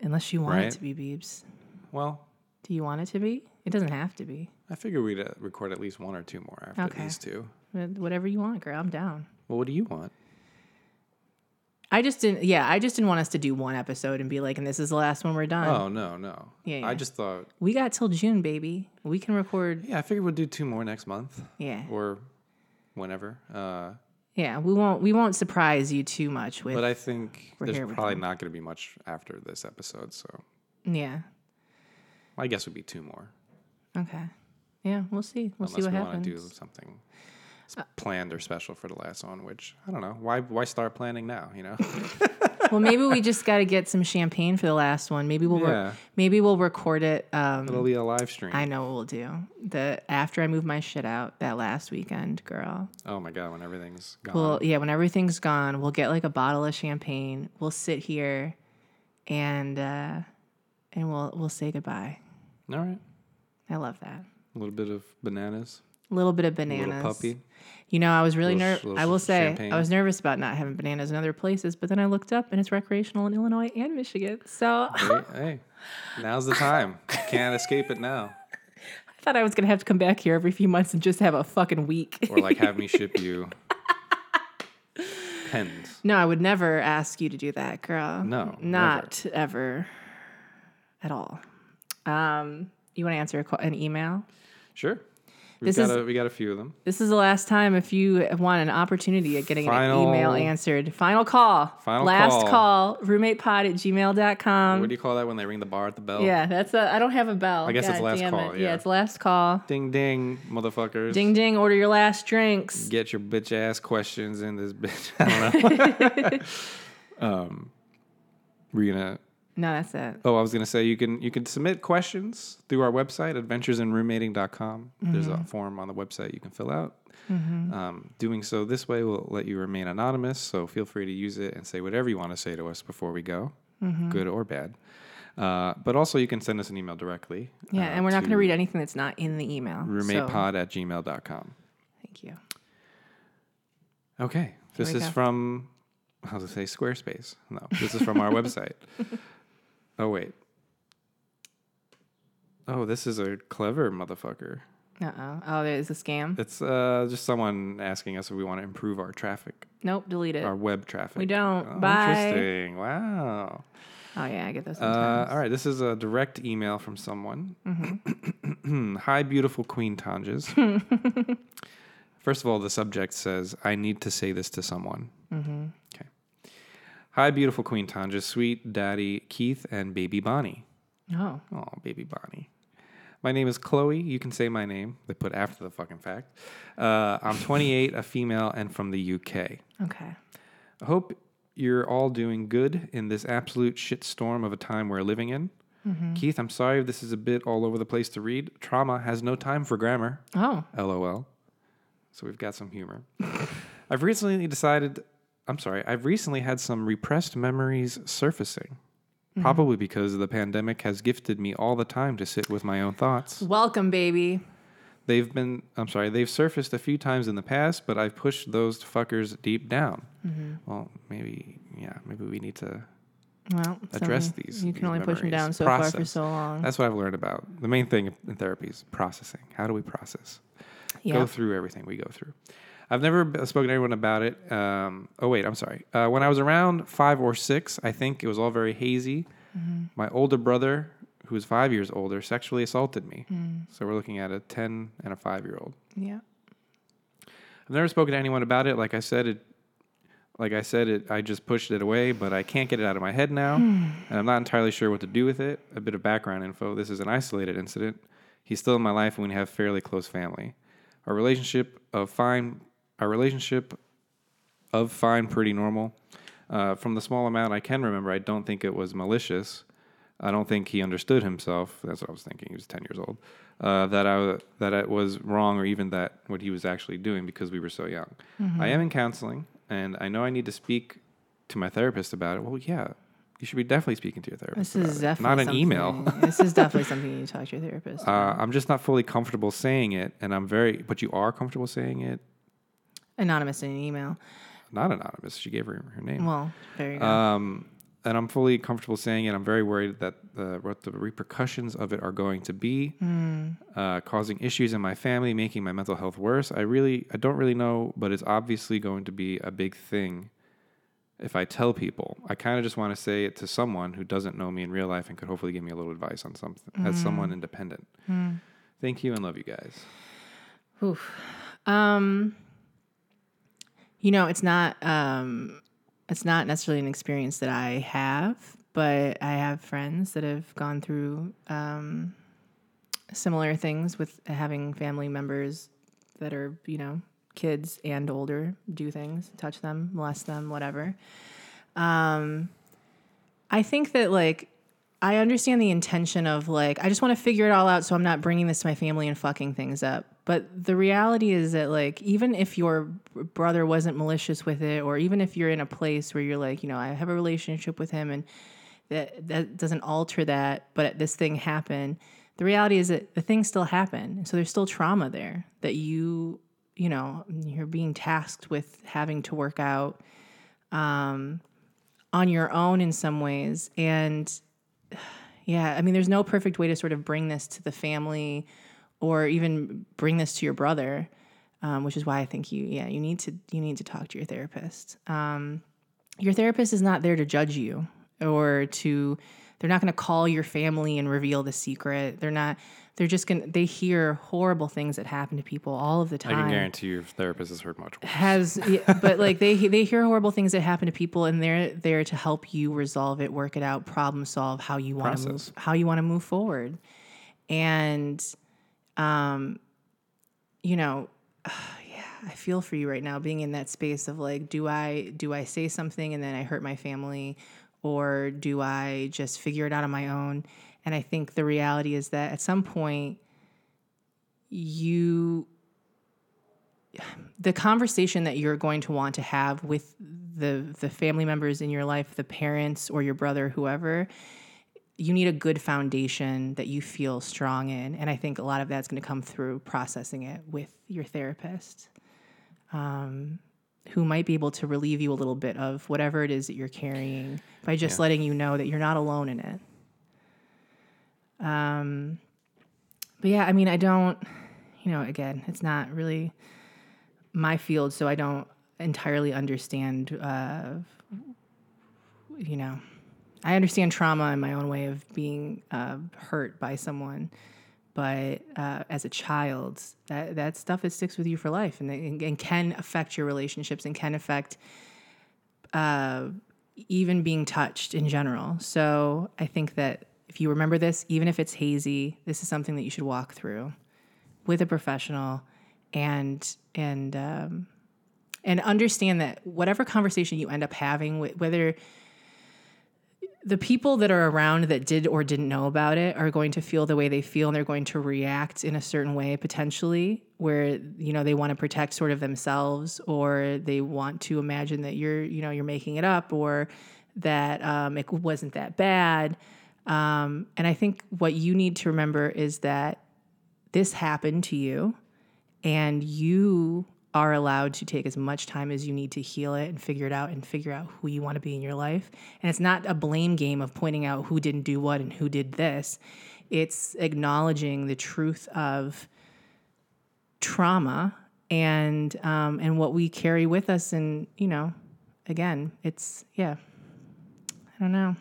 Unless you want it to be, Beebs. Well, Do you want it to be? It doesn't have to be. I figure we'd uh, record at least one or two more after Okay. these two. Whatever you want, girl. I'm down. Well, what do you want? I just didn't. Yeah, I just didn't want us to do one episode and be like, and this is the last one we're done. Oh no, no. Yeah, yeah. I just thought. We got till June, baby. We can record. Yeah, I figured we'd do two more next month Yeah, or whenever. Uh, yeah. We won't. We won't surprise you too much with. but I think We're there's here with probably not going to be much after this episode, so yeah. My guess it would be two more. Okay. Yeah, we'll see. We'll unless see what we happens. Uh, want to do something s- planned or special for the last one. Which I don't know. Why? Why start planning now? You know. well, maybe we just got to get some champagne for the last one. Maybe we'll. re- maybe we'll record it. Um, It'll be a live stream. I know what we'll do. The after I move my shit out that last weekend, girl. oh my god, when everything's gone. Well, yeah, when everything's gone, we'll get like a bottle of champagne. We'll sit here, and uh, and we'll we'll say goodbye. All right. I love that. A little bit of bananas. A little bit of A bananas. little puppy. You know, I was really nervous. I will say, champagne. I was nervous about not having bananas in other places, but then I looked up and it's recreational in Illinois and Michigan. So hey, hey, now's the time. Can't escape it now. I thought I was gonna have to come back here every few months and just have a fucking week. Or like have me ship you pens. no, I would never ask you to do that, girl. No, not ever, at all. Um, you want to answer a, an email? Sure. We've This got is- a, we got a few of them. This is the last time if you want an opportunity at getting Final- an email answered. Final call. Final last call. call. Roommatepod at gmail.com. what do you call that when they ring the bar at the bell? Yeah, that's a. I don't have a bell. I guess it's last call, It. yeah. it's last call. Ding ding, motherfuckers. Ding ding. Order your last drinks. Get your bitch ass questions in this bitch. I don't know. um, we're gonna? No, that's it. Oh, I was gonna say you can you can submit questions through our website, adventuresinroommating.com. There's Mm-hmm. a form on the website you can fill out. Um, doing so this way will let you remain anonymous. So feel free to use it and say whatever you want to say to us before we go, Mm-hmm. good or bad. Uh, but also you can send us an email directly. Yeah, uh, and we're not going to read anything that's not in the email. so- roommatepod at gmail.com. Thank you. Okay. This is go. from, how to say, Squarespace. No, this is from our website. Oh, wait. Oh, this is a clever motherfucker. Uh oh. Oh, there's a scam. It's uh, just someone asking us if we want to improve our traffic, Nope. Delete it. our web traffic. We don't. Oh, Bye. Interesting. Wow. Oh yeah, I get those Uh, sometimes. all right, this is a direct email from someone. Mm-hmm. Hi, beautiful Queen Tonjes. First of all, the subject says, I need to say this to someone. Mm-hmm. Hi, beautiful Queen Tonjes, sweet daddy Keith, and baby Bonnie. Oh. Oh, baby Bonnie. My name is Chloe. You can say my name. They put after the fucking fact. Uh, I'm 28, a female, and from the UK. Okay. I hope you're all doing good in this absolute shitstorm of a time we're living in. Keith, I'm sorry if this is a bit all over the place to read. Trauma has no time for grammar. Oh. LOL. So we've got some humor. I've recently decided, I'm sorry, I've recently had some repressed memories surfacing. Mm-hmm. Probably because the pandemic has gifted me all the time to sit with my own thoughts. Welcome, baby. They've been, I'm sorry, they've surfaced a few times in the past, but I've pushed those fuckers deep down. Mm-hmm. Well, maybe, yeah, maybe we need to. Well, Address something- these- You can these only push them down so far for so long. That's what I've learned about. The main thing in therapy is processing. How do we process? yeah. Go through everything we go through. I've never spoken to anyone about it. Um, oh, wait, I'm sorry. Uh, when I was around five or six, I think it was all very hazy. My older brother, who was five years older, sexually assaulted me. So we're looking at a 10 and a five year old. Yeah. I've never spoken to anyone about it. Like I said, it. Like I said, it. I just pushed it away, but I can't get it out of my head now, and I'm not entirely sure what to do with it. A bit of background info: This is an isolated incident. He's still in my life, and we have fairly close family. Our relationship of fine. Our relationship of fine, pretty normal. Uh, from the small amount I can remember, I don't think it was malicious. I don't think he understood himself. That's what I was thinking. He was ten years old. Uh, that I that it was wrong, or even that what he was actually doing because we were so young. I am in counseling, and I know I need to speak to my therapist about it. Well, yeah, you should be definitely speaking to your therapist. This is it, definitely not an something- email. this is definitely something you need to talk to your therapist. Uh, I'm just not fully comfortable saying it, and I'm very. But you are comfortable saying it. Anonymous in an email. Not anonymous. She gave her her name. Well, there you go. Um, and I'm fully comfortable saying it. I'm very worried that the, what the repercussions of it are going to be, uh, causing issues in my family, making my mental health worse. I really, I don't really know, but it's obviously going to be a big thing. if I tell people, I kind of just want to say it to someone who doesn't know me in real life and could hopefully give me a little advice on something as someone independent. Thank you and love you guys. Oof. Um, you know, it's not um, it's not necessarily an experience that I have, but I have friends that have gone through um, similar things with having family members that are, you know, kids and older do things, touch them, molest them, whatever. Um, I think that like I understand the intention of like I just want to figure it all out so I'm not bringing this to my family and fucking things up. But the reality is that like even if your brother wasn't malicious with it or even if you're in a place where you're like, you know, I have a relationship with him and that that doesn't alter that, but this thing happened. The reality is that the thing still happened. So there's still trauma there that you, you know, you're being tasked with having to work out um, on your own in some ways. And yeah, I mean, there's no perfect way to sort of bring this to the family or even bring this to your brother, um, which is why I think you, yeah, you need to you need to talk to your therapist. Um, your therapist is not there to judge you or to. They're not going to call your family and reveal the secret. They're not. They're just going. to They hear horrible things that happen to people all of the time I can guarantee your therapist has heard much worse. has yeah, but like they they hear horrible things that happen to people and they're there to help you resolve it work it out problem solve how you want to move how you want to move forward and um you know yeah i feel for you right now being in that space of like do i do i say something and then i hurt my family? Or do i just figure it out on my own? And i think the reality is that at some point you the conversation that you're going to want to have with the the family members in your life, the parents or your brother, whoever, you need a good foundation that you feel strong in, and I think a lot of that's going to come through processing it with your therapist, um, who might be able to relieve you a little bit of whatever it is that you're carrying by just Yeah. letting you know that you're not alone in it. Um, but yeah, I mean, I don't, you know, again, it's not really my field, so I don't entirely understand. Uh, you know, I understand trauma in my own way of being uh, hurt by someone, but uh, as a child, that that stuff it sticks with you for life, and, and, and can affect your relationships and can affect uh, even being touched in general. So I think that if you remember this, even if it's hazy, this is something that you should walk through with a professional and and um, and understand that whatever conversation you end up having, whether the people that are around that did or didn't know about it are going to feel the way they feel and they're going to react in a certain way potentially where you know they want to protect sort of themselves or they want to imagine that you're you know you're making it up or that um, it wasn't that bad. Um, and i think what you need to remember is that this happened to you and you are allowed to take as much time as you need to heal it and figure it out and figure out who you want to be in your life. And it's not a blame game of pointing out who didn't do what and who did this. It's acknowledging the truth of trauma and um, and what we carry with us. And you know, again, it's yeah. I don't know.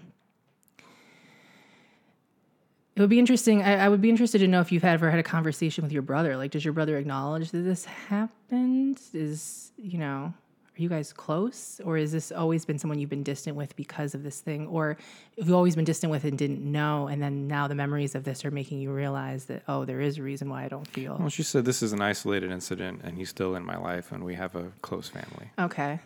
It would be interesting. I, I would be interested to know if you've ever had a conversation with your brother. Like, does your brother acknowledge that this happened? Is, you know, are you guys close? Or has this always been someone you've been distant with because of this thing? Or have you always been distant with and didn't know? And then now the memories of this are making you realize that, oh, there is a reason why I don't feel. Well, she said this is an isolated incident, and he's still in my life, and we have a close family. Okay.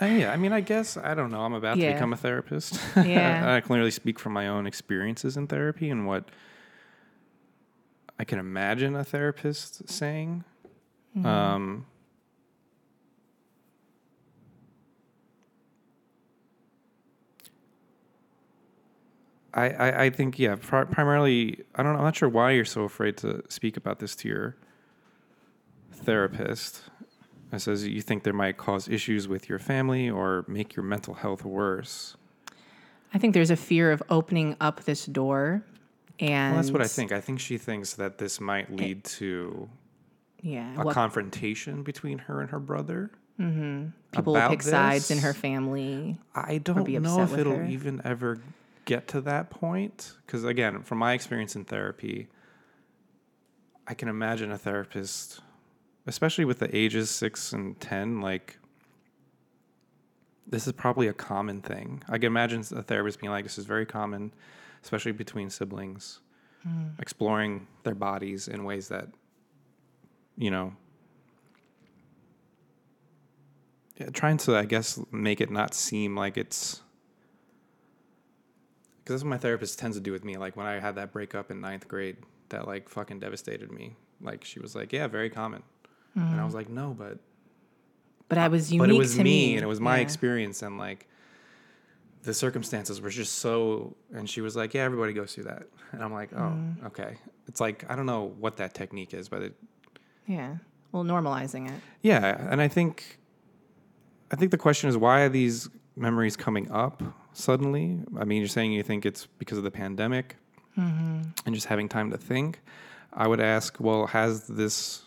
Uh, yeah, I mean, I guess I don't know. I'm about Yeah. to become a therapist. Yeah. I can really speak from my own experiences in therapy and what I can imagine a therapist saying. Mm-hmm. Um, I, I, I think yeah pri- primarily I don't know I'm not sure why you're so afraid to speak about this to your therapist. It says you think there might cause issues with your family or make your mental health worse. I think there's a fear of opening up this door. And Well, that's what I think. I think she thinks that this might eh, lead to Yeah. a what- confrontation between her and her brother. Mm-hmm. People will pick sides in her family. I don't be know if it'll her. even ever get to that point. Because again, from my experience in therapy, I can imagine a therapist, especially with the ages six and ten, like this is probably a common thing. I can imagine a therapist being like, "This is very common, especially between siblings, mm. exploring their bodies in ways that, you know." Yeah, trying to, I guess, make it not seem like it's because that's what my therapist tends to do with me. Like when I had that breakup in ninth grade, that like fucking devastated me. Like she was like, "Yeah, very common," and I was like, "No, but But I was unique but it was to me, me, and it was my Yeah. experience, and like the circumstances were just so." And she was like, "Yeah, everybody goes through that," and I'm like, "Oh, Mm. okay." It's like I don't know what that technique is, but it Yeah. Well, normalizing it. Yeah, and I think I think the question is why are these memories coming up suddenly? I mean, you're saying you think it's because of the pandemic and just having time to think. I would ask, well, has this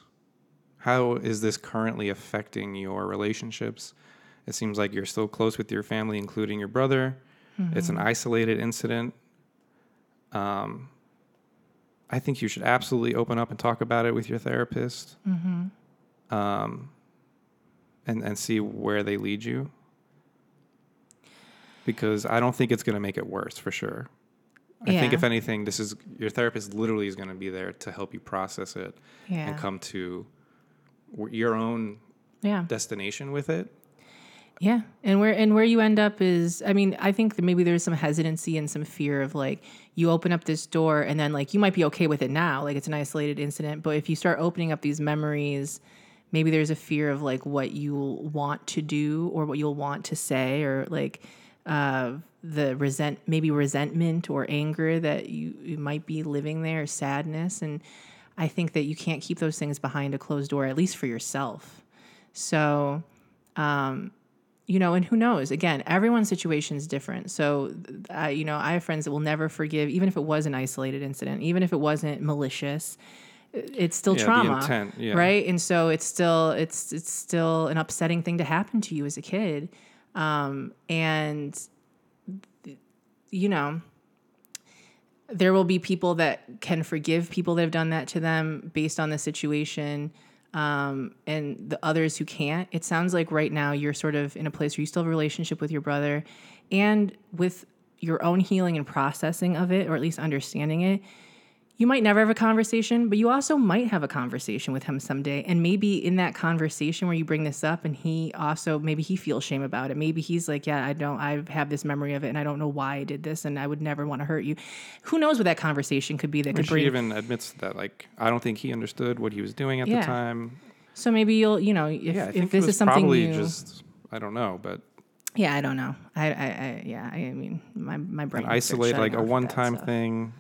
how is this currently affecting your relationships? It seems like you're still close with your family, including your brother. It's an isolated incident. Um, I think you should absolutely open up and talk about it with your therapist um, and and see where they lead you. Because I don't think it's going to make it worse for sure. I think if anything, this is your therapist literally is going to be there to help you process it Yeah. and come to your own Yeah. destination with it. Yeah, and where and where you end up is, I mean, I think that maybe there's some hesitancy and some fear of like you open up this door and then like you might be okay with it now, like it's an isolated incident, but if you start opening up these memories, maybe there's a fear of like what you'll want to do or what you'll want to say or like uh, the resent, maybe resentment or anger that you, you might be living there, sadness, and I think that you can't keep those things behind a closed door, at least for yourself. So you know, and who knows? Again, everyone's situation is different. So, uh, you know, I have friends that will never forgive, even if it was an isolated incident, even if it wasn't malicious. It's still Yeah, trauma, intent, yeah. right? And so it's still it's it's still an upsetting thing to happen to you as a kid, um, and you know, there will be people that can forgive people that have done that to them based on the situation um, and the others who can't. It sounds like right now you're sort of in a place where you still have a relationship with your brother and with your own healing and processing of it, or at least understanding it. You might never have a conversation, but you also might have a conversation with him someday. And maybe in that conversation where you bring this up and he also, maybe he feels shame about it. Maybe he's like, yeah, I don't, I have this memory of it and I don't know why I did this and I would never want to hurt you. Who knows what that conversation could be that could She bring even admits that, like, I don't think he understood what he was doing at Yeah. the time. So maybe you'll, you know, if, Yeah, I if this is something probably new, just, I don't know, but yeah, I don't know. I, I, I yeah, I mean, my my brain isolate like a off with that one-time stuff. thing.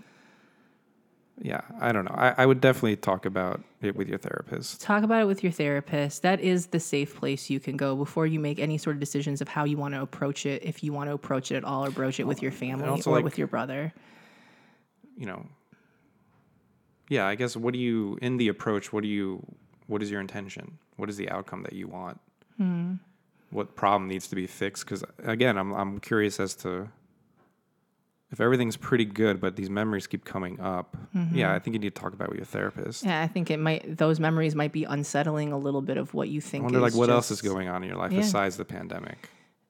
Yeah, I don't know. I, I would definitely talk about it with your therapist. Talk about it with your therapist. That is the safe place you can go before you make any sort of decisions of how you want to approach it, if you want to approach it at all, or broach it with your family or like- with your brother. You know. Yeah, I guess. What do you in the approach? What do you? What is your intention? What is the outcome that you want? Hmm. What problem needs to be fixed? Because again, I'm I'm curious as to if everything's pretty good, but these memories keep coming up. Mm-hmm. Yeah, I think you need to talk about it with your therapist. Yeah, I think it might. Those memories might be unsettling a little bit of what you think. I wonder, like, what else is going on in your life Yeah. besides the pandemic?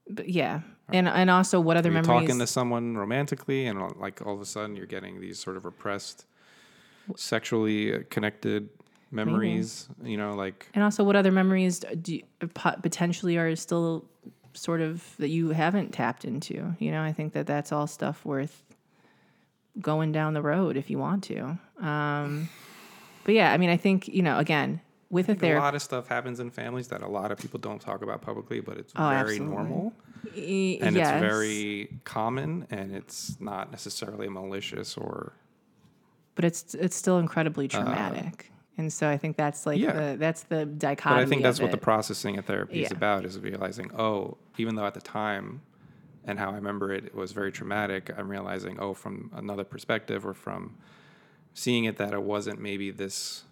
But yeah, and and also what other You're memories? talking to someone romantically, and uh, like all of a sudden you're getting these sort of repressed, sexually uh, connected memories. You know, like And also, what other memories do you, potentially are still sort of that you haven't tapped into? You know, I think that that's all stuff worth going down the road if you want to. Um, but yeah, I mean, I think you know, again, with a a lot of stuff happens in families that a lot of people don't talk about publicly, but it's Oh, very absolutely. normal and yes. it's very common, and it's not necessarily malicious or but it's it's still incredibly traumatic. And so I think that's like yeah. the that's the But dichotomy. I think that's what the processing of therapy is about is realizing, oh, even though at the time and how I remember it, it was very traumatic, I'm realizing, oh, from another perspective or from seeing it that it wasn't maybe this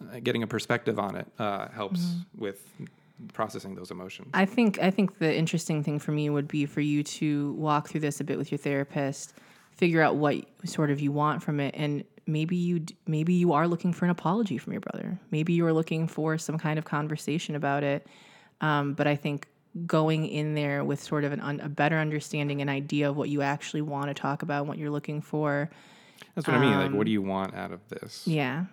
uh, getting a perspective on it uh, helps with processing those emotions. I think I think the interesting thing for me would be for you to walk through this a bit with your therapist, figure out what sort of you want from it, and maybe you maybe you are looking for an apology from your brother. Maybe you are looking for some kind of conversation about it. Um, but I think going in there with sort of an un, a better understanding and idea of what you actually want to talk about, what you're looking for. That's what I mean. Like, what do you want out of this? Yeah.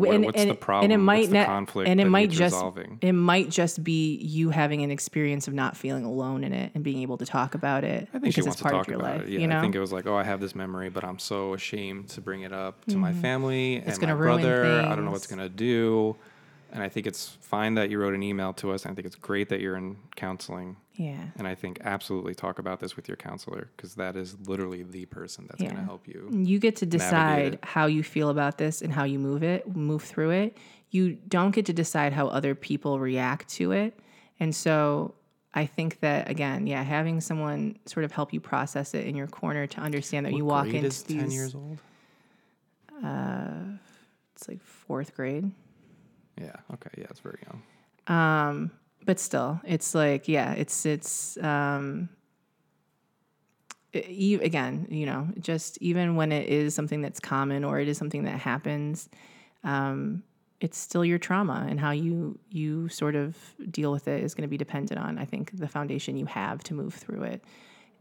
What- And- what's and- the problem? And it might What's the not, conflict and it that might just resolving? it might just be you having an experience of not feeling alone in it and being able to talk about it I think she it's wants to talk of your about life. it. Yeah, you know, I think it was like, oh, I have this memory, but I'm so ashamed to bring it up to my mm-hmm. family and my gonna ruin brother. I don't know what's gonna do. And I think it's fine that you wrote an email to us. And I think it's great that you're in counseling. yeah. And I think absolutely talk about this with your counselor because that is literally the person that's going to help you. You get to decide how you feel about this and how you move it, move through it. You don't get to decide how other people react to it. And so I think that again, yeah, having someone sort of help you process it in your corner to understand that you walk grade into is these 10 years old? Uh, it's like fourth grade. Yeah. Okay. Yeah, it's very young. Um, but still, it's like, yeah, it's it's um, again, you know, just even when it is something that's common or it is something that happens, um, it's still your trauma and how you you sort of deal with it is going to be dependent on, I think, the foundation you have to move through it.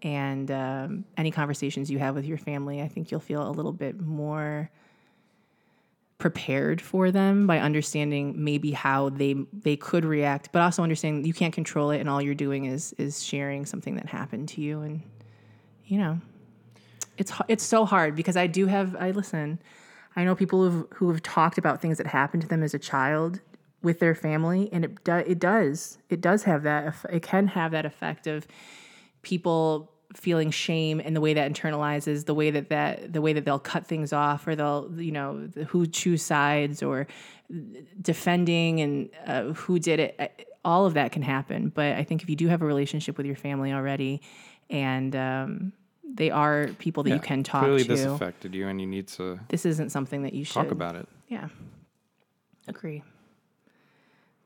And um, any conversations you have with your family, I think you'll feel a little bit more prepared for them by understanding maybe how they they could react but also understanding you can't control it and all you're doing is is sharing something that happened to you. And you know it's it's so hard because I do have I listen I know people who've, who have talked about things that happened to them as a child with their family and it do, it does it does have that it can have that effect of people feeling shame and the way that internalizes the way that that the way that they'll cut things off or they'll you know the- who choose sides or defending and uh, who did it uh, all of that can happen but i think if you do have a relationship with your family already and um, they are people that you can talk Clearly, to this affected you, and you need to this isn't something that you should talk about it. yeah. Agree.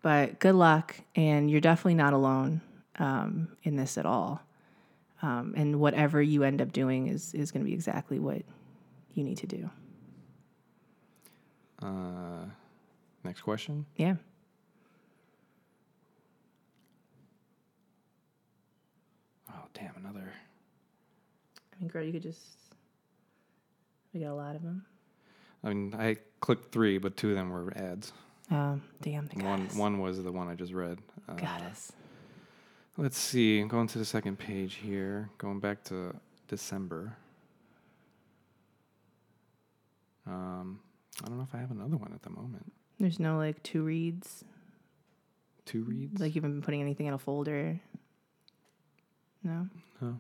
But good luck, and you're definitely not alone um, in this at all. Um, and whatever you end up doing is is going to be exactly what you need to do. Uh, next question. Yeah. Oh, damn, another. I mean, girl, you could just. We got a lot of them. I mean, I clicked three, but two of them were ads. Um, damn, they got One us. one was the one I just read. Uh, got us. Let's see. I'm going to the second page here. Going back to December. Um, I don't know if I have another one at the moment. There's no like two reads. Two reads. Like you've been putting anything in a folder. No. No.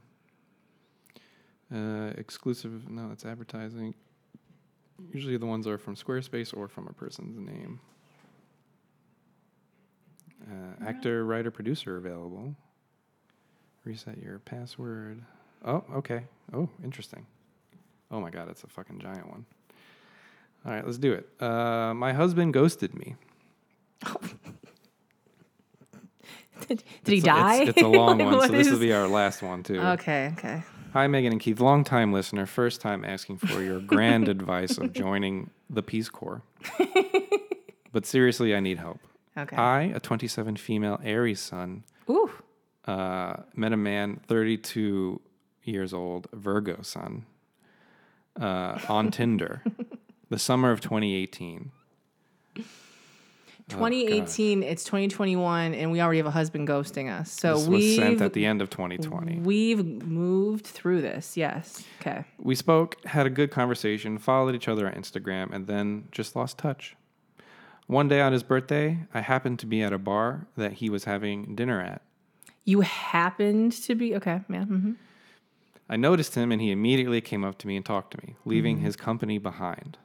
Uh, exclusive. No, it's advertising. Usually the ones are from Squarespace or from a person's name. Uh, actor, writer, producer available. Reset your password. Oh, okay. Oh, interesting. Oh my god, it's a fucking giant one. All right, let's do it. Uh, my husband ghosted me. Did, did he It's a- die? It's, it's a long Like, one, what so this will is- be our last one too. Okay. Okay. Hi, Meghan and Keith, long time listener, first time asking for your grand advice of joining the Peace Corps. but seriously, I need help. Okay. I, a 27 female Aries sun, Ooh. Uh, met a man 32 years old, Virgo sun, uh, on Tinder, the summer of 2018. 2018, it's 2021, and we already have a husband ghosting us. So we've sent at the end of 2020. we've moved through this. Yes. Okay. We spoke, had a good conversation, followed each other on Instagram, and then just lost touch. One day on his birthday, I happened to be at a bar that he was having dinner at. You happened to be okay. Yeah. hmm I noticed him and he immediately came up to me and talked to me, leaving Mm-hmm. his company behind.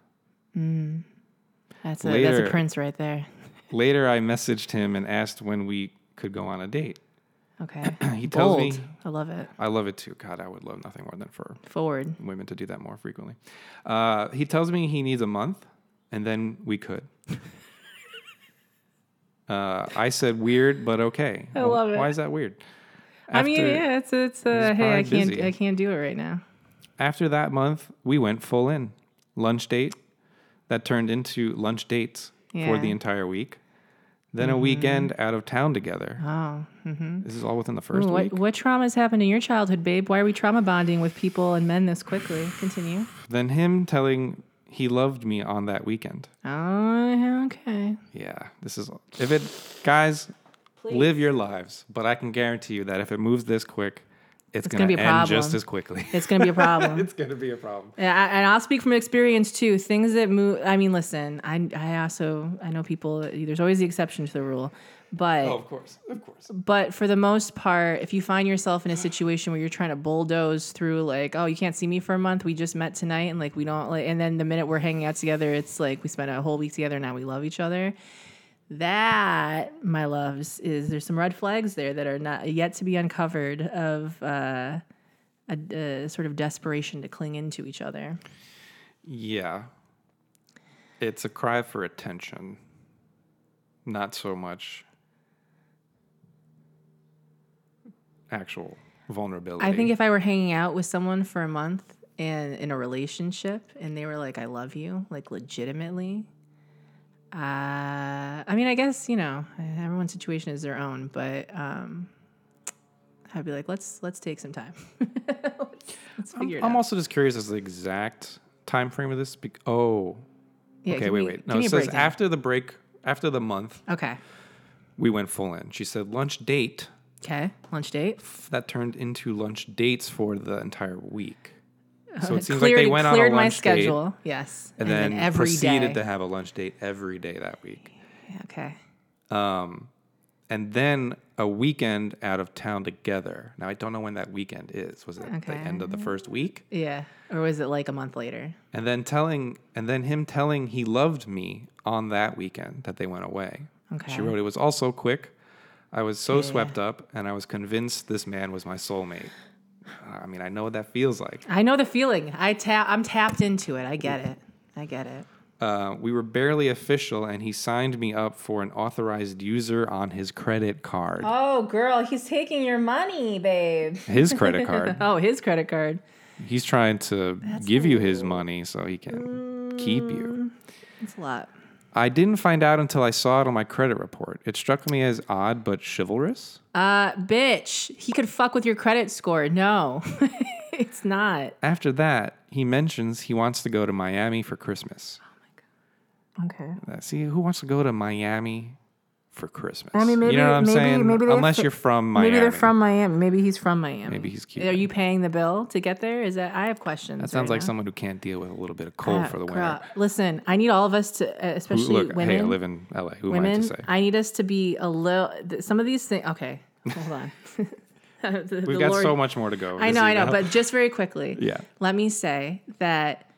That's a that's a prince right there. Later, I messaged him and asked when we could go on a date. Okay. He tells Bold. me, I love it. I love it too. God, I would love nothing more than for Forward. women to do that more frequently. Uh, he tells me he needs a month and then we could. Uh, I said weird, but okay. I love it. Why is that weird? I mean, yeah, it's it's uh, hey, I can't busy. I can't do it right now. After that month, we went full in. Lunch date that turned into lunch dates for the entire week. Then a weekend out of town together. Oh, This is all within the first Ooh, week. what what traumas happened in your childhood, babe? Why are we trauma bonding with people and men this quickly? Continue. Then him telling he loved me on that weekend. Oh, okay. Yeah, this is if it guys live your lives, but I can guarantee you that if it moves this quick, it's, gonna gonna, be a end just problem. as quickly. It's gonna be a problem. it's gonna be a problem. Yeah, and I'll speak from experience too. Things that move. I mean, listen. I I also I know people. There's always the exception to the rule, but Oh, of course, of course. but for the most part, if you find yourself in a situation where you're trying to bulldoze through, like, oh, you can't see me for a month. We just met tonight, and like we don't like, and then the minute we're hanging out together, it's like we spent a whole week together. and Now we love each other. That, my loves, is there's some red flags there that are not yet to be uncovered of uh, a, a sort of desperation to cling into each other. Yeah, it's a cry for attention, not so much actual vulnerability. I think if I were hanging out with someone for a month and in a relationship and they were like, I love you, like legitimately, uh, I mean, I guess, you know, everyone's situation is their own, but um, I'd be like, let's let's take some time. let's, let's figure it I'm out. also just curious as the exact time frame of this. Bec- oh, Yeah, okay, wait, me- wait. No, it says after the break, after the month, Okay. we went full in. She said lunch date. Okay. Lunch date. That turned into lunch dates for the entire week. So it seems cleared like they went on a cleared lunch my date schedule. Yes. and, then, every proceeded day. to have a lunch date every day that week. Okay. Um, and then a weekend out of town together. Now I don't know when that weekend is. Was it the end of the first week? Yeah. Or was it like a month later? And then telling and then him telling he loved me on that weekend that they went away. Okay. She wrote it was also quick. I was so Yeah. swept up and I was convinced this man was my soulmate. I mean, I know what that feels like. I know the feeling. I tap. I'm tapped into it. I get it. I get it. Uh, we were barely official, and he signed me up for an authorized user on his credit card. Oh, girl, he's taking your money, babe. His credit card. Oh, his credit card. He's trying to give you his money so he can keep you. That's a lot. I didn't find out until I saw it on my credit report. It struck me as odd but chivalrous. Uh, bitch, he could fuck with your credit score. No, it's not. After that, he mentions he wants to go to Miami for Christmas. Oh my god. Okay. Uh, See, who wants to go to Miami for Christmas? I mean, maybe you know what I'm maybe saying? maybe they're Unless fr- you're from Miami. Maybe they're from Miami. Maybe he's from Miami. Maybe he's cute. Are you paying the bill to get there? Is that I have questions. That sounds right like now. someone who can't deal with a little bit of cold Ah, for the girl, winter. Listen, I need all of us to, uh, Who- especially Look, women. hey, I live in LA. Who am I women, to say? I need us to be a little. th- Some of these things. Okay, hold on. The- We've the got Lord- so much more to go. I know, I know, email. but just very quickly. Yeah. Let me say that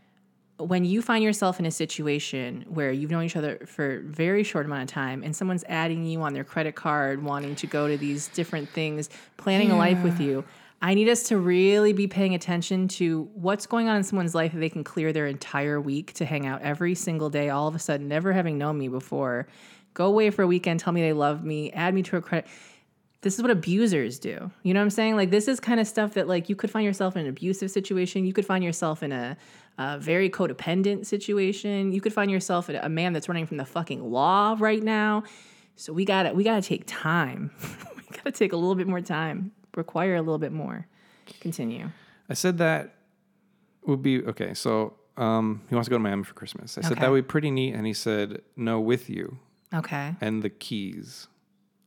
when you find yourself in a situation where you've known each other for a very short amount of time and someone's adding you on their credit card, wanting to go to these different things, planning a life with you, I need us to really be paying attention to what's going on in someone's life that they can clear their entire week to hang out every single day, all of a sudden, never having known me before. Go away for a weekend, tell me they love me, add me to a credit this is what abusers do. You know what I'm saying? Like this is kind of stuff that like you could find yourself in an abusive situation. You could find yourself in a, a very codependent situation. You could find yourself a man that's running from the fucking law right now. So we got to we got to take time. we got to take a little bit more time. Require a little bit more. Continue. I said that would be okay. So um, he wants to go to Miami for Christmas. I said that would be pretty neat, and he said no with you Okay. and the keys.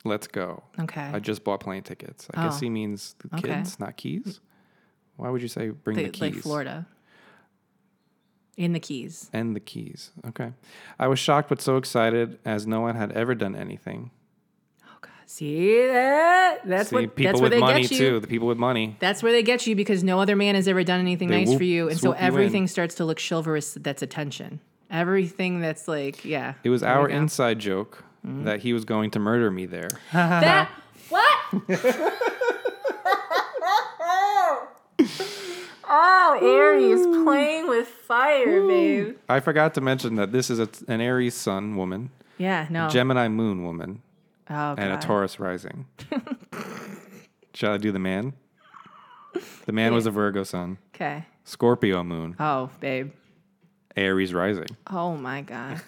Let's go. Okay. I just bought plane tickets. I guess Oh. he means the Okay. kids, not keys. Why would you say bring the, Like- keys? like Florida. In the Keys. And the keys. Okay. I was shocked but so excited as no one had ever done anything. Oh God. See that? That's See, what. people That's where with they money get you. too. The people with money. That's where they get you because no other man has ever done anything They nice whoop- for you, and so swoop you in. everything starts to look chivalrous. That's attention. Everything that's like, yeah. It was our. Mm-hmm. inside joke that he was going to murder me there. That what? oh, Aries playing with fire, babe. I forgot to mention that this is a, an Aries sun woman, Yeah, no. Gemini moon woman, Oh, and a Taurus rising. Shall I do the man? The man was a Virgo sun, Okay. Scorpio moon, Oh, babe. Aries rising. Oh my god.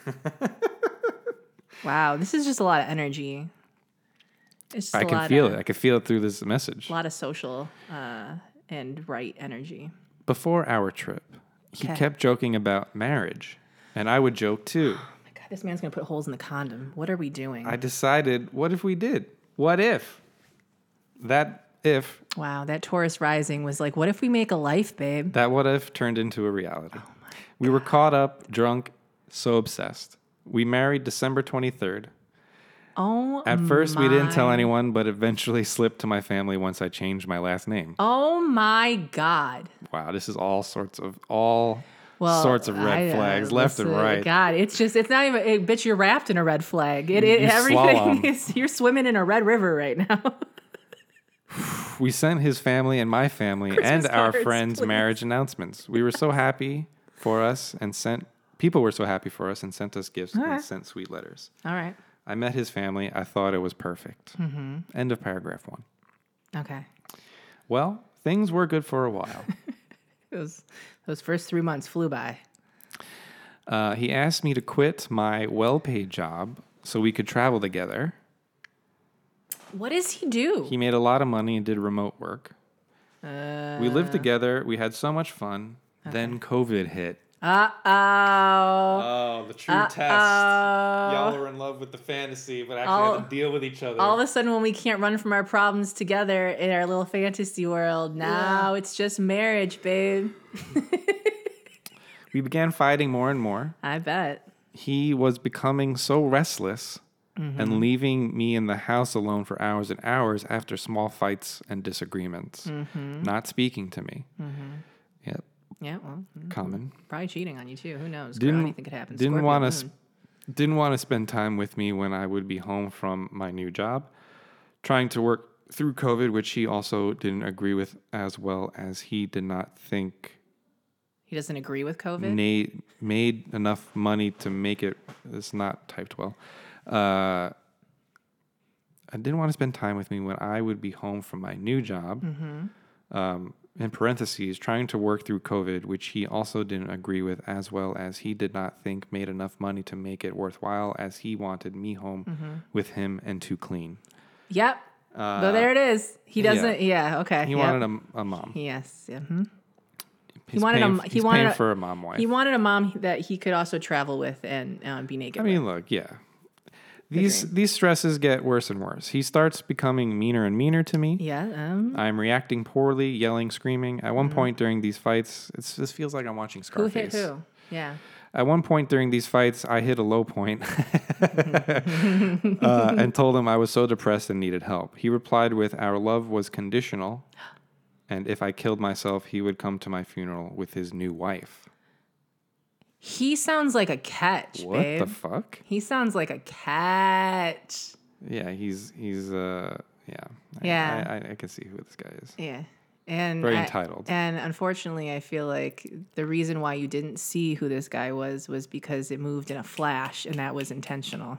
wow, this is just a lot of energy. It's just I a can lot feel of, it. I can feel it through this message. A lot of social uh, and right energy. Before our trip, he Okay. kept joking about marriage, and I would joke too. Oh my god, this man's gonna put holes in the condom. What are we doing? I decided, what if we did? What if? That if, wow, that Taurus rising was like, what if we make a life, babe? that what if turned into a reality. Oh we were caught up, drunk, so obsessed. We married December 23rd. Oh, At first, we didn't tell anyone, but eventually slipped to my family once I changed my last name. Oh my god. Wow, this is all sorts of all Well, sorts of red I, uh, flags, left and right. God, it's just it's not even. It, bitch, you're wrapped in a red flag. It, it You everything is. You're swimming in a red river right now. We sent his family and my family Christmas and our cards, friends' please. marriage announcements. We were so happy for us and sent people were so happy for us and sent us gifts and right. sent sweet letters. All right. I met his family. I thought it was perfect. Mm-hmm. End of paragraph one. Okay. Well, things were good for a while. Those those first three months flew by. uh, he asked me to quit my well paid job so we could travel together. What does he do? He made a lot of money and did remote work. Uh We lived together. We had so much fun. Then COVID hit. Oh. Oh, the true test. Y'all Uh-oh. were in love with the fantasy, but actually All- had to deal with each other. All of a sudden, when we can't run from our problems together in our little fantasy world, now it's just marriage, babe. we began fighting more and more. I bet. He was becoming so restless Mm-hmm. and leaving me in the house alone for hours and hours after small fights and disagreements, Mm-hmm. not speaking to me. Yep, Yeah, well, mm, common. probably cheating on you too. Who knows? Didn't- Girl, anything could happen. Didn't want to moon. didn't want to spend time with me when I would be home from my new job, trying to work through COVID, which he also didn't agree with, as well as he did not think He doesn't agree with COVID. made enough money to make it. It's not typed well. Uh, I didn't want to spend time with me when I would be home from my new job. Um, in parentheses, trying to work through COVID, which he also didn't agree with, as well as he did not think made enough money to make it worthwhile, as he wanted me home with him and to clean. Yep. Uh, so there it is. He doesn't. Yeah. okay. He yep. wanted a, a mom. Yes. Yeah. mhm. He's wanted paying, m- he wanted a- for a mom wife. He wanted a mom that he could also travel with and um, be naked. I with. mean, look, yeah. These these stresses get worse and worse. He starts becoming meaner and meaner to me. Yeah. Um, I'm reacting poorly, yelling, screaming. At one point during these fights, it's, this feels like I'm watching Mm-hmm. who Scarface. hit who? Yeah. At one point during these fights, I hit a low point uh, and told him I was so depressed and needed help. He replied with, "Our love was conditional, and if I killed myself, he would come to my funeral with his new wife." He sounds like a catch, What babe. the fuck? he sounds like a catch. Yeah, he's he's uh yeah Yeah. I, I, I can see who this guy is. Yeah. And Very I- entitled. And unfortunately, I feel like the reason why you didn't see who this guy was was because it moved in a flash, and that was intentional.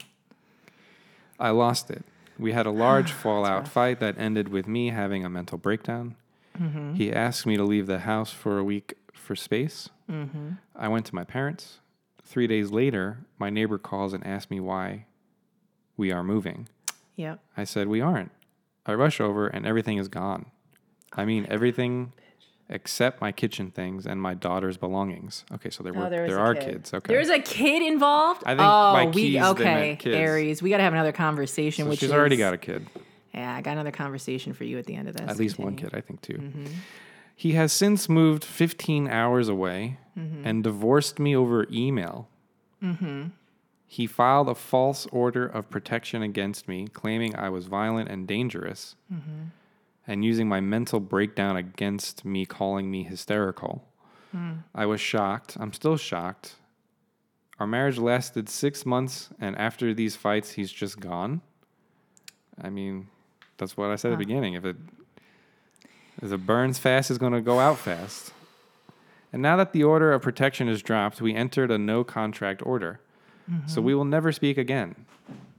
I lost it. We had a large fallout fight that ended with me having a mental breakdown. Mm-hmm. He asked me to leave the house for a week for space. Mm-hmm. I went to my parents. Three days later, my neighbor calls and asks me why we are moving. Yep. I said, We aren't. I rush over and everything is gone. I mean, everything except my kitchen things and my daughter's belongings. Okay, so there, were, Oh, there there are kid. kids. Okay. There's a kid involved. I think oh, by we keys, okay. Aries. We got to have another conversation. so which she's is, already got a kid. Yeah, I got another conversation for you at the end of this. At least one kid, I think, too. Mm-hmm. He has since moved 15 hours away Mm-hmm. and divorced me over email. He filed a false order of protection against me, claiming I was violent and dangerous, Mm-hmm. and using my mental breakdown against me, calling me hysterical. Mm. I was shocked. I'm still shocked. Our marriage lasted six months, and after these fights, he's just gone. I mean, that's what I said at the beginning. If it it burns fast, it's going to go out fast. And now that the order of protection is dropped, we entered a no contract order. So we mm-hmm. will never speak again.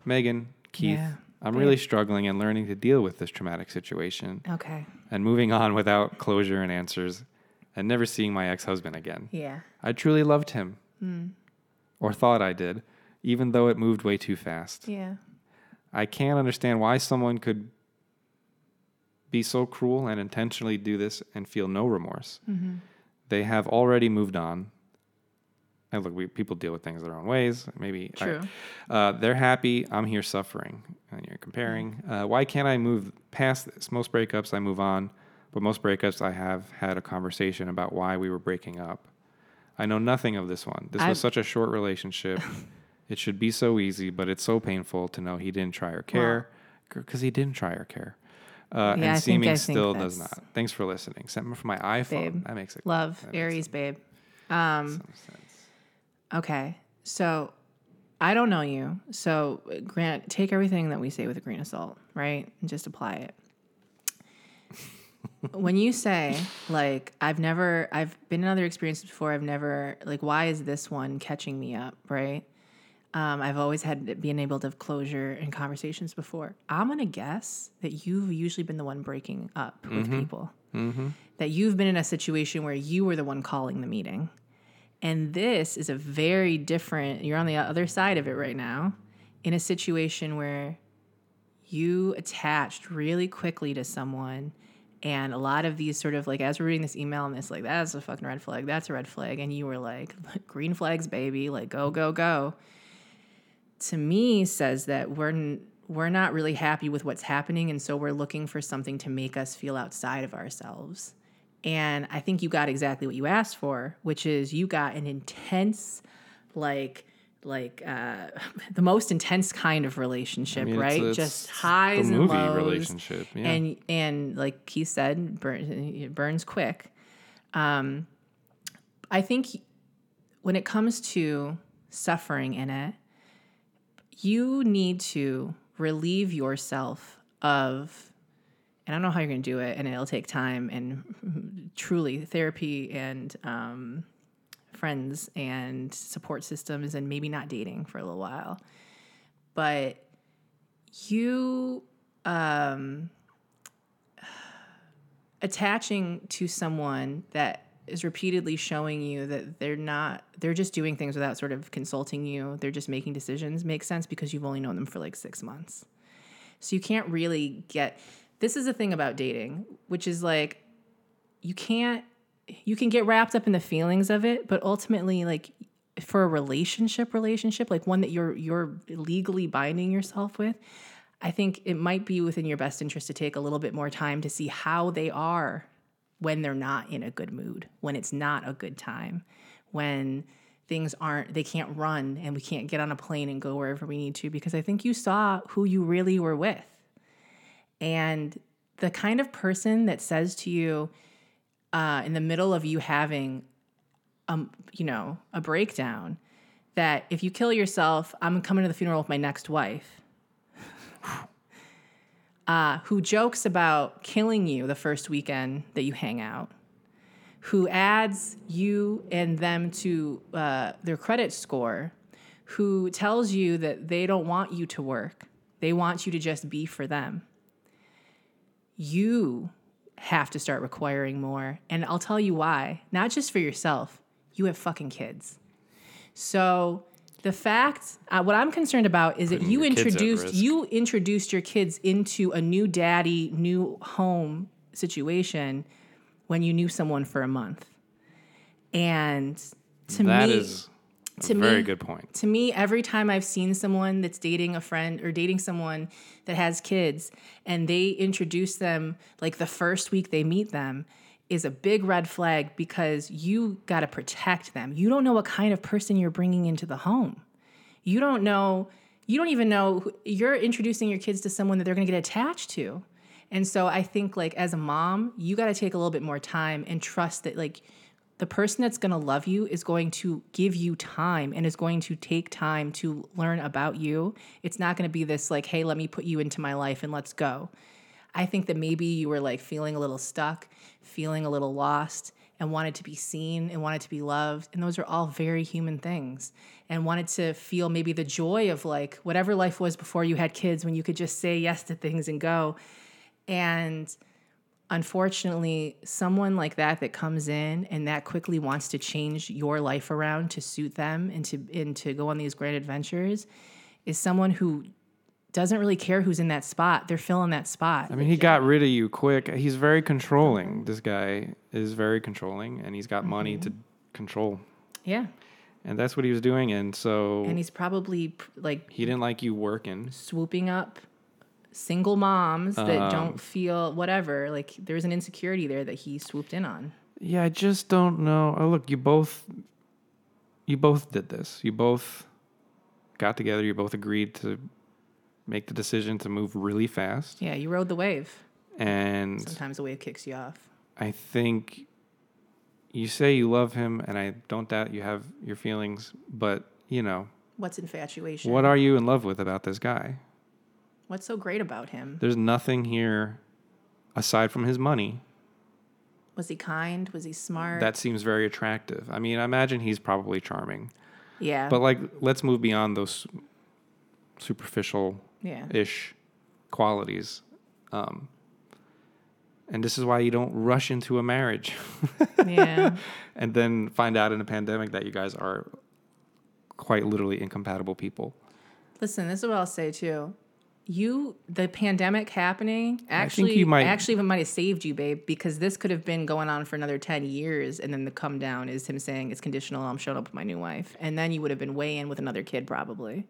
Meghan, Keith, Yeah. I'm really struggling and learning to deal with this traumatic situation Okay. and moving on without closure and answers and never seeing my ex husband again. Yeah. I truly loved him, mm. or thought I did, even though it moved way too fast. Yeah. I can't understand why someone could be so cruel and intentionally do this and feel no remorse. They have already moved on. And look, we, people deal with things their own ways. Maybe I- True. uh, they're happy. I'm here suffering. And you're comparing. Uh, why can't I move past this? Most breakups, I move on. But most breakups, I have had a conversation about why we were breaking up. I know nothing of this one. This I've- was such a short relationship. it should be so easy, but it's so painful to know he didn't try or care because he didn't try or care. Uh, Yeah, I and think- seeming I think still does not. Thanks for listening. Sent me from my iPhone. Babe. That makes it Love. that Aries, babe. Um, okay. So I don't know you. So grant take everything that we say with a grain of salt, right? And just apply it. when you say like I've never I've been in other experiences before, I've never like why is this one catching me up, right? Um, I've always had been able to have closure in conversations before. I'm gonna guess that you've usually been the one breaking up with people. That you've been in a situation where you were the one calling the meeting. And this is a very different, you're on the other side of it right now, in a situation where you attached really quickly to someone. And a lot of these sort of like, as we're reading this email and this, like, that's a fucking red flag, that's a red flag. And you were like, green flags, baby, like, go, go, go. To me, says that we're, n- we're not really happy with what's happening. And so we're looking for something to make us feel outside of ourselves. And I think you got exactly what you asked for, which is you got an intense, like, like uh, the most intense kind of relationship, mean, right? it's Just highs and movie lows. relationship, yeah. And and like Keith said, burn, it burns quick. Um, I think when it comes to suffering in it, you need to relieve yourself of and I don't know how you're going to do it, and it'll take time and truly therapy and um, friends and support systems, and maybe not dating for a little while. But you um, attaching to someone that is repeatedly showing you that they're not they're just doing things without sort of consulting you. They're just making decisions. Makes sense because you've only known them for like six months. So you can't really get this is the thing about dating, which is like you can't you can get wrapped up in the feelings of it, but ultimately like for a relationship relationship, like one that you're you're legally binding yourself with, I think it might be within your best interest to take a little bit more time to see how they are when they're not in a good mood, when it's not a good time, when things aren't they can't run and we can't get on a plane and go wherever we need to because I think you saw who you really were with. And the kind of person that says to you uh, in the middle of you having, um, you know, a breakdown, that if you kill yourself, I'm coming to the funeral with my next wife. Uh, who jokes about killing you the first weekend that you hang out, who adds you and them to uh, their credit score, who tells you that they don't want you to work, they want you to just be for them you have to start requiring more. And I'll tell you why. Not just for yourself, you have fucking kids. So the fact, uh, what I'm concerned about is that Putting you your kids at introduced you introduced your kids into a new daddy, new home situation when you knew someone for a month. And to That me, is a to very me- good point. to me, every time I've seen someone that's dating a friend or dating someone that has kids and they introduce them like the first week they meet them is a big red flag because you got to protect them. You don't know what kind of person you're bringing into the home. You don't know, you don't even know, who- you're introducing your kids to someone that they're going to get attached to. And so I think like as a mom, you got to take a little bit more time and trust that like the person that's going to love you is going to give you time and is going to take time to learn about you. It's not going to be this like, hey, let me put you into my life and let's go. I think that maybe you were like feeling a little stuck, feeling a little lost, and wanted to be seen and wanted to be loved. And those are all very human things. And wanted to feel maybe the joy of like whatever life was before you had kids when you could just say yes to things and go. And unfortunately, someone like that that comes in and that quickly wants to change your life around to suit them and to and to go on these grand adventures is someone who doesn't really care who's in that spot. They're filling that spot. I mean, he got rid of you quick. He's very controlling. This guy is very controlling, and he's got money to control. yeah. And that's what he was doing. And so And he's probably like he didn't like you working. swooping up single moms that Um, don't feel whatever. Like there's an insecurity there that he swooped in on. Yeah, I just don't know. Oh, look, you both, you both did this. You both got together. You both agreed to make the decision to move really fast. Yeah, you rode the wave. And Sometimes the wave kicks you off. I think you say you love him, and I don't doubt you have your feelings. But you know, What's infatuation? what are you in love with about this guy? What's so great about him? There's nothing here aside from his money Was he kind? Was he smart? that seems very attractive. I mean, I imagine he's probably charming. yeah. But like, let's move beyond those superficial yeah. ish qualities. Um, and this is why you don't rush into a marriage yeah. and then find out in a pandemic that you guys are quite literally incompatible people. Listen, this is what I'll say too. You, the pandemic happening, actually, you might- actually even might have saved you, babe, because this could have been going on for another ten years, and then the come down is him saying it's conditional. I'm showing up with my new wife, and then you would have been way in with another kid, probably.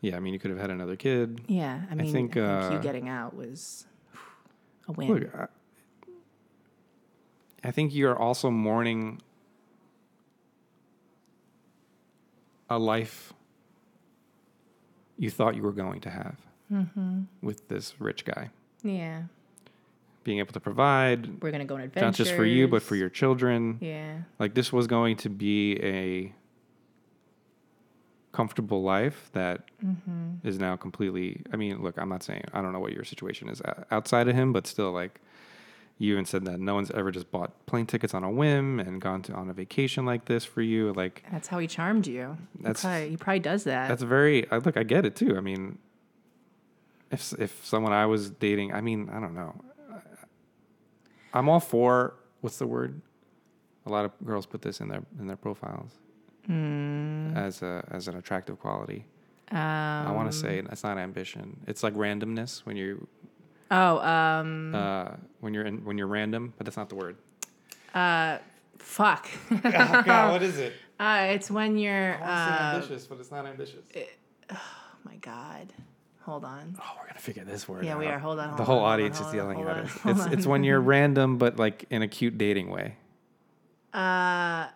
Yeah, I mean, you could have had another kid. Yeah, I mean, I think, think, uh, you getting out was a win. Look, I, I think you're also mourning a life you thought you were going to have with this rich guy. yeah, Being able to provide, we're gonna go on adventures. not just for you, but for your children. yeah, Like, this was going to be a comfortable life that mm-hmm. is now completely. I mean, look, I'm not saying, I don't know what your situation is outside of him, but still, like, you even said that no one's ever just bought plane tickets on a whim and gone to on a vacation like this for you. Like, that's how he charmed you. That's- That's he probably, he probably does that. That's very. I look. I get it too. I mean, if if someone I was dating, I mean, I don't know. I'm all for what's the word? A lot of girls put this in their in their profiles as a as an attractive quality. um, I want to say it's not ambition. It's like randomness when you oh, um, uh, when you're in, when you're random, but that's not the word. uh, fuck. oh God, what is it? uh, it's when you're. Uh, ambitious, but it's not ambitious. It, oh my god. Hold on. Oh, we're gonna figure this word Yeah, out. we are. Hold on, hold the whole on, audience hold is yelling hold at us. It's on. it's when you're random, but like in a cute dating way. Uh,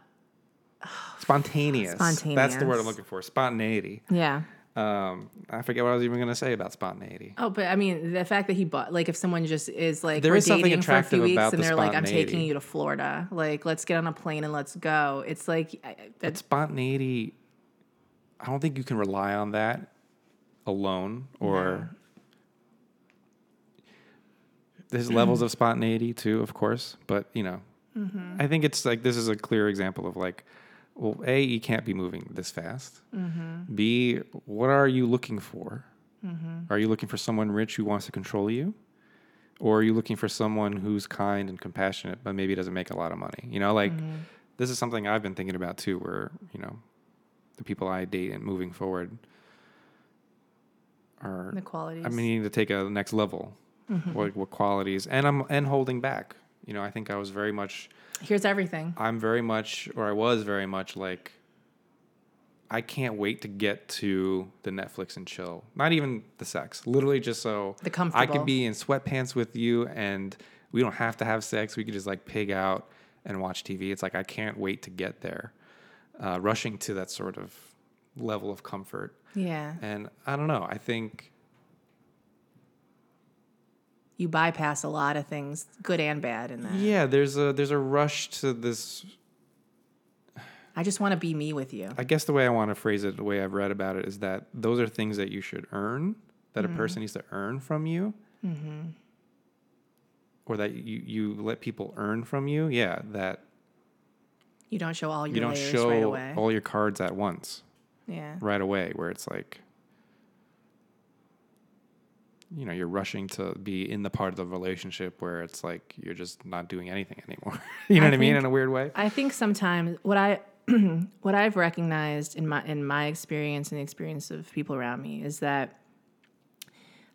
Spontaneous. That's the word I'm looking for. Spontaneity. yeah. Um, I forget what I was even gonna say about spontaneity. Oh, but I mean, the fact that he bought, like, if someone just is like, There we're is something dating for a attractive few weeks about and the they're like, I'm taking you to Florida. Like, let's get on a plane and let's go. It's like, I- I- spontaneity, I don't think you can rely on that alone. Or there's levels of spontaneity too, of course. But you know, Mm-hmm. I think it's like this is a clear example of like, well, a you can't be moving this fast. Mm-hmm. B, what are you looking for? Are you looking for someone rich who wants to control you? Or are you looking for someone who's kind and compassionate, but maybe doesn't make a lot of money? You know, like Mm-hmm. this is something I've been thinking about too, where, you know, the people I date and moving forward are, the qualities. I'm needing to take a next level. What, what qualities, and I'm and holding back. You know, I think I was very much Here's everything. I'm very much, or I was very much like, I can't wait to get to the Netflix and chill. Not even the sex, literally just so The comfortable. I could be in sweatpants with you and we don't have to have sex. We could just like pig out and watch TV. It's like, I can't wait to get there. Uh, rushing to that sort of level of comfort. Yeah. And I don't know. I think You bypass a lot of things, good and bad, in that. yeah, there's a there's a rush to this I just want to be me with you. I guess the way I want to phrase it, the way I've read about it, is that those are things that you should earn, that a mm-hmm. person needs to earn from you. Mm-hmm. or that you you let people earn from you, yeah, that You don't show all your you don't show right away. all your cards at once yeah. right away where it's like you know you're rushing to be in the part of the relationship where it's like you're just not doing anything anymore. You know I what i mean? in a weird way? I think sometimes what I what I've recognized in my in my experience and the experience of people around me is that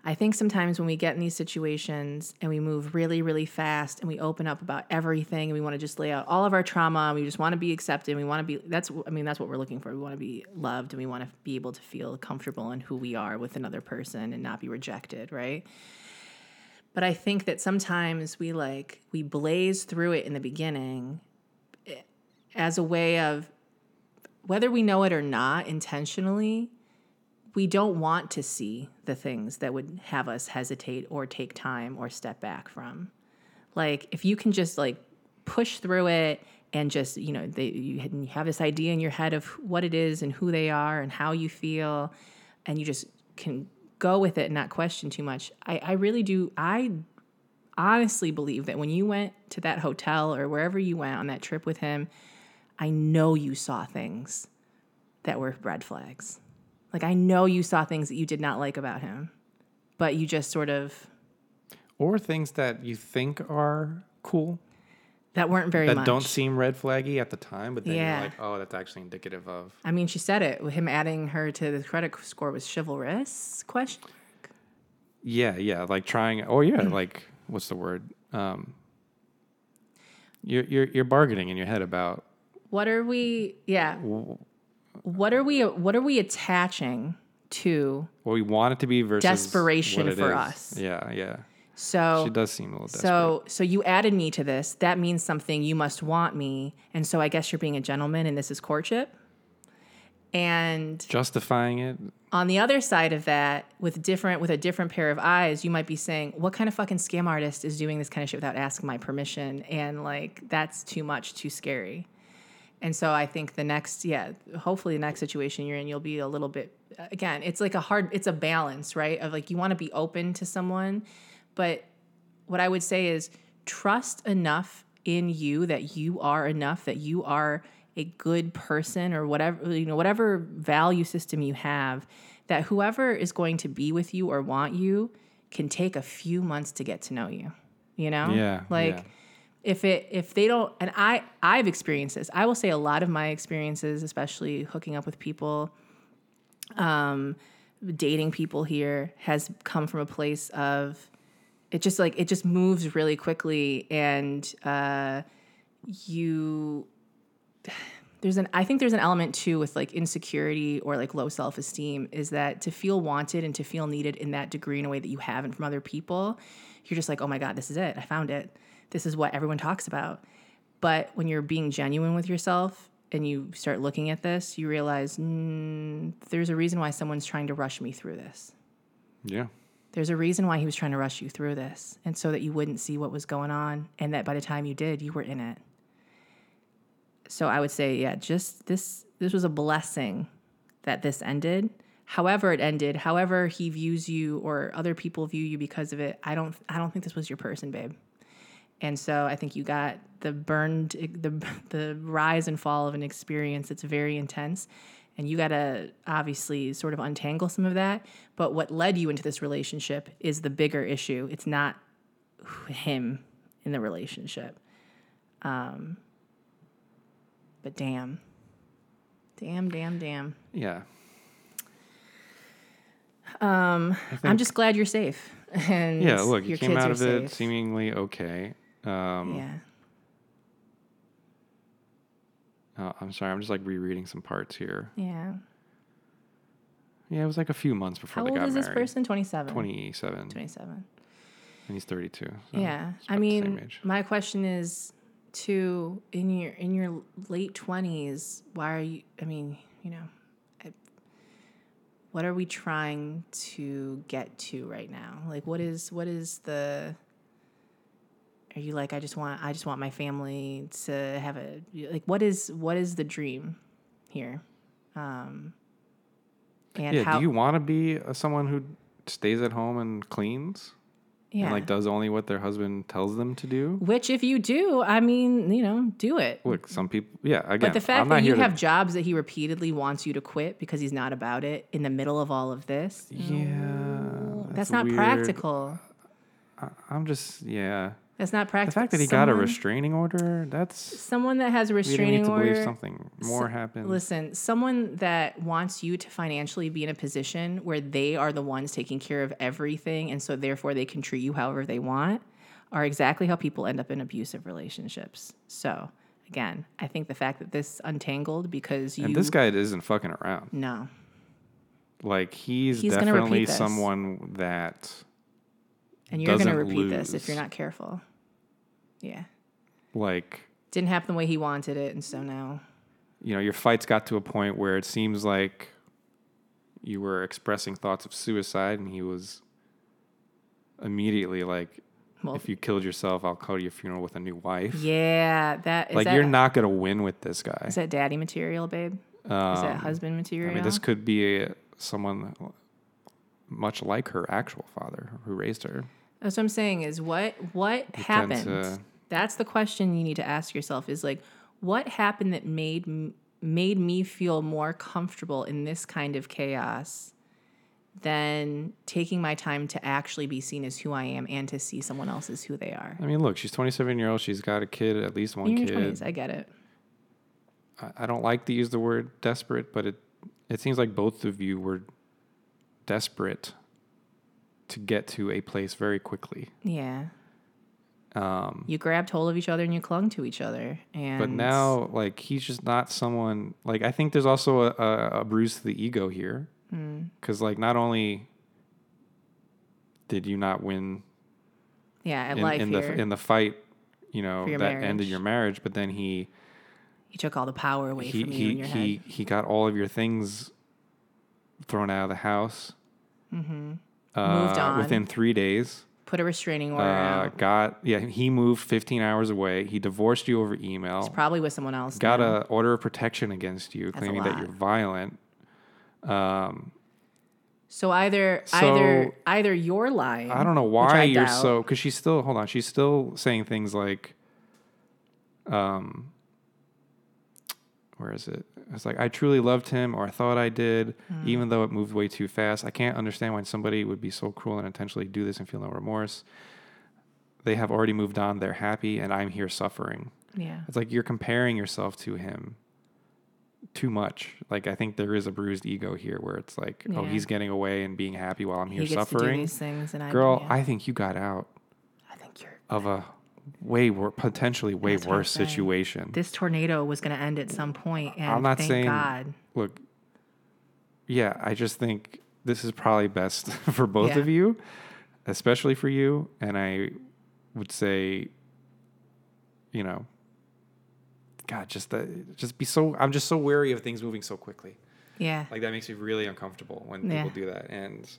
I think sometimes when we get in these situations and we move really really fast and we open up about everything and we want to just lay out all of our trauma and we just want to be accepted and we want to be that's I mean that's what we're looking for. We want to be loved and we want to be able to feel comfortable in who we are with another person and not be rejected right? But I think that sometimes we like we blaze through it in the beginning eh, as a way of whether we know it or not intentionally, we don't want to see the things that would have us hesitate or take time or step back from. Like if you can just like push through it and just you know they, you have this idea in your head of what it is and who they are and how you feel, and you just can go with it and not question too much. I, I really do. I honestly believe that when you went to that hotel or wherever you went on that trip with him, I know you saw things that were red flags. Like I know you saw things that you did not like about him, but you just sort of or things that you think are cool that weren't very that much. don't seem red flaggy at the time but then Yeah. you're like oh that's actually indicative of I mean, she said it. Him adding her to the credit score was chivalrous. Question. yeah yeah like trying oh yeah like what's the word um you're you're you're bargaining in your head about What are we? Yeah. What are we? What are we attaching to? what we want it to be versus Desperation for is. us. yeah yeah So she does seem a little desperate So so you added me to this. That means something. You must want me. And so I guess you're being a gentleman and this is courtship. And justifying it on the other side of that, with different with a different pair of eyes, you might be saying, What kind of fucking scam artist is doing this kind of shit without asking my permission? And like that's too much, too scary. And so I think the next, yeah, hopefully the next situation you're in, you'll be a little bit again, it's like a hard it's a balance, right? Of like you want to be open to someone, but what I would say is trust enough in you that you are enough, that you are a good person or whatever, you know, whatever value system you have, that whoever is going to be with you or want you can take a few months to get to know you. You know? Yeah, Like yeah. If it if they don't and I I've experienced this. I will say a lot of my experiences, especially hooking up with people, um, dating people here, has come from a place of it just like it just moves really quickly and uh, you there's an I think there's an element too with like insecurity or like low self-esteem is that to feel wanted and to feel needed in that degree in a way that you haven't from other people, you're just like, "Oh my god, this is it. I found it. This is what everyone talks about." But when you're being genuine with yourself and you start looking at this, you realize mm, there's a reason why someone's trying to rush me through this. yeah There's a reason why he was trying to rush you through this, and so that you wouldn't see what was going on, and that by the time you did, you were in it. So I would say, yeah, just this. This was a blessing that this ended. However, it ended. However, he views you or other people view you because of it. I don't. I don't think this was your person, babe. And so I think you got the burned, the the rise and fall of an experience that's very intense, and you got to obviously sort of untangle some of that. But what led you into this relationship is the bigger issue. It's not him in the relationship. Um, but damn, damn, damn, damn. yeah Um, I'm just glad you're safe. And yeah look you came out of it safe. seemingly okay um Yeah. uh, i'm sorry i'm just like rereading some parts here Yeah. yeah it was like a few months before How they old is this person? 27. 27 27. and he's 32 so yeah. I about the same mean, my question is to in your in your late 20s, why are you I mean, you know, I, what are we trying to get to right now? Like what is what is the are you like I just want I just want my family to have a like what is what is the dream here? Um and yeah how do you want to be uh, someone who stays at home and cleans Yeah. and like does only what their husband tells them to do. Which, if you do, I mean, you know, do it. Look, some people, yeah. Again, But the fact that you here to- have jobs that he repeatedly wants you to quit because he's not about it in the middle of all of this, yeah, that's, not weird. practical. I- I'm just, yeah. That's not practical. The fact that he got a restraining order, that's someone that has a restraining to believe something more happened. Listen, someone that wants you to financially be in a position where they are the ones taking care of everything, and so therefore they can treat you however they want, are exactly how people end up in abusive relationships. So, again, I think the fact that this untangled because you and this guy isn't fucking around. no, Like he's, He's definitely someone that and you're going to repeat this if you're not careful. Yeah, like didn't happen the way he wanted it, and so now you know your fights got to a point where it seems like you were expressing thoughts of suicide and he was immediately like well, if you killed yourself i'll to your funeral with a new wife yeah, that is like that, you're not going to win with this guy is that daddy material, babe? is that um, husband material? i mean this could be a, someone much like her actual father who raised her That's what I'm saying is what what happened? That's the question you need to ask yourself is like what happened that made made me feel more comfortable in this kind of chaos than taking my time to actually be seen as who I am and to see someone else as who they are. i mean look she's 27 year old she's got a kid at least one kid 20s, I get it. I- I don't like to use the word desperate, but it it seems like both of you were desperate to get to a place very quickly. Yeah. Um, You grabbed hold of each other and you clung to each other. And but now, like, he's just not someone. Like, I think there's also a, a, a bruise to the ego here, Hmm. because like not only did you not win yeah, in, life in here, the in the fight, you know that your ended your marriage, but then he he took all the power away he from you he in your he head. he got all of your things thrown out of the house. Mm-hmm. Moved on. within three days. Put a restraining order Uh, out. got yeah, he moved 15 hours away. He divorced you over email. Probably with someone else. got now. a order of protection against you, a claiming that you're violent. Um, So either So- either either you're lying. I don't know why you're doubt. so because she's still hold on. She's still saying things like, um, where is it? It's like I truly loved him, or I thought I did, Hmm. even though it moved way too fast. I can't understand why somebody would be so cruel and intentionally do this and feel no remorse. They have already moved on. They're happy, and I'm here suffering. Yeah. It's like you're comparing yourself to him too much. Like I think there is a bruised ego here where it's like, oh, he's getting away and being happy while I'm here He gets to do suffering. these things, and I Girl, yeah, I think you got out I think you're. of a way wor- potentially way That's worse situation. This tornado was going to end at some point, and I'm not thank saying- God. Look, yeah, I just think this is probably best for both Yeah. of you, especially for you. And I would say, you know, God, just that, just be so. I'm just so wary of things moving so quickly. Yeah, Like that makes me really uncomfortable when Yeah. people do that. And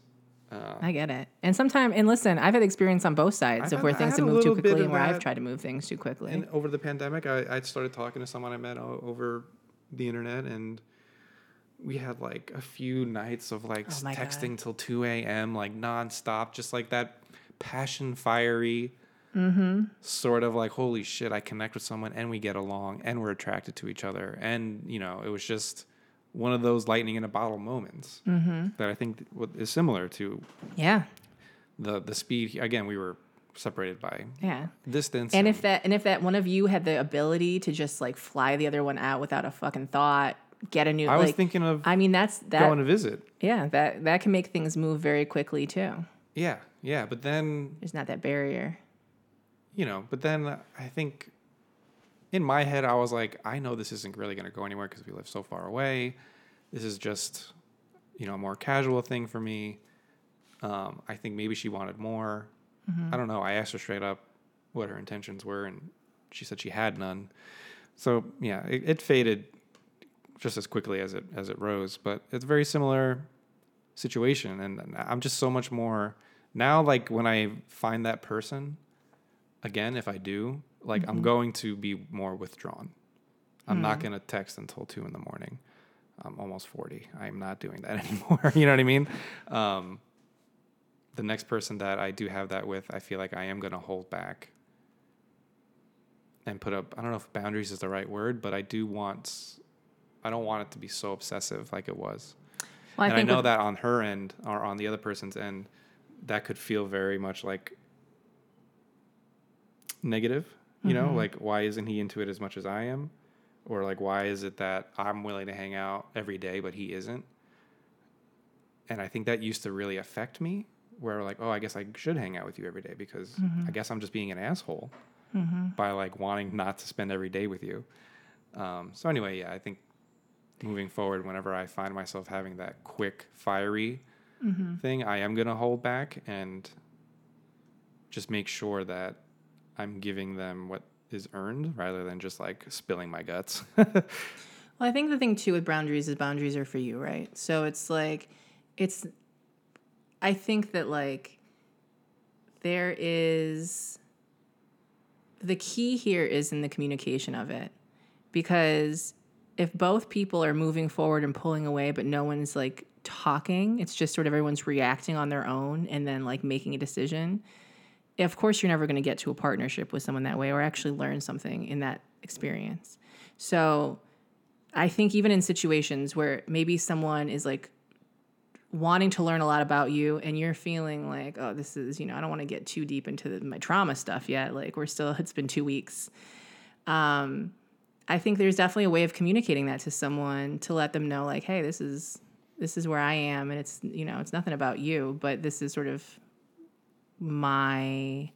uh, I get it. And sometimes, and listen, I've had experience on both sides I've of where things have moved too quickly and where I've tried to move things too quickly. And over the pandemic, I, I started talking to someone I met o- over the internet, and we had like a few nights of like Oh my God. texting till 2 a.m., like nonstop, just like that passion fiery Mm-hmm. sort of like, holy shit, I connect with someone and we get along and we're attracted to each other. And, you know, it was just one of those lightning in a bottle moments Mm-hmm. that I think is similar to yeah, the, the speed. Again, we were separated by yeah. distance. And if that and if that one of you had the ability to just like fly the other one out without a fucking thought, get a new I like was thinking of I mean that's that going to visit. yeah, that that can make things move very quickly too. Yeah, yeah, but then There's not that barrier. you know, but then I think in my head I was like, I know this isn't really going to go anywhere because we live so far away. This is just you know a more casual thing for me. Um, I think maybe she wanted more. I don't know. I asked her straight up what her intentions were, and she said she had none. So yeah, it, it faded just as quickly as it as it rose. But it's a very similar situation, and I'm just so much more now. Like when I find that person again, if I do, like I'm going to be more withdrawn. I'm not going to text until two in the morning. I'm almost 40. I'm not doing that anymore. you know what I mean? Um, the next person that I do have that with, I feel like I am going to hold back and put up. I don't know if boundaries is the right word, but I do want. I don't want it to be so obsessive like it was. Well, I and I know with, that on her end or on the other person's end, that could feel very much like negative. You mm-hmm. know, like why isn't he into it as much as I am? Or like why is it that I'm willing to hang out every day but he isn't? And I think that used to really affect me where like, oh, I guess I should hang out with you every day because mm-hmm. I guess I'm just being an asshole mm-hmm. by like wanting not to spend every day with you. Um, so anyway, yeah, I think moving forward, whenever I find myself having that quick, fiery mm-hmm. thing, I am gonna hold back and just make sure that I'm giving them what is earned rather than just like spilling my guts. well, I think the thing too with boundaries is boundaries are for you, right? So it's like it's I think that like there is the key here is in the communication of it because if both people are moving forward and pulling away but no one's like talking it's just sort of everyone's reacting on their own and then like making a decision of course you're never going to get to a partnership with someone that way or actually learn something in that experience. So i think even in situations where maybe someone is like wanting to learn a lot about you and you're feeling like oh this is you know i don't want to get too deep into the, my trauma stuff yet like we're still it's been two weeks. Um, i think there's definitely a way of communicating that to someone to let them know like hey this is this is where i am and it's you know it's nothing about you but this is sort of my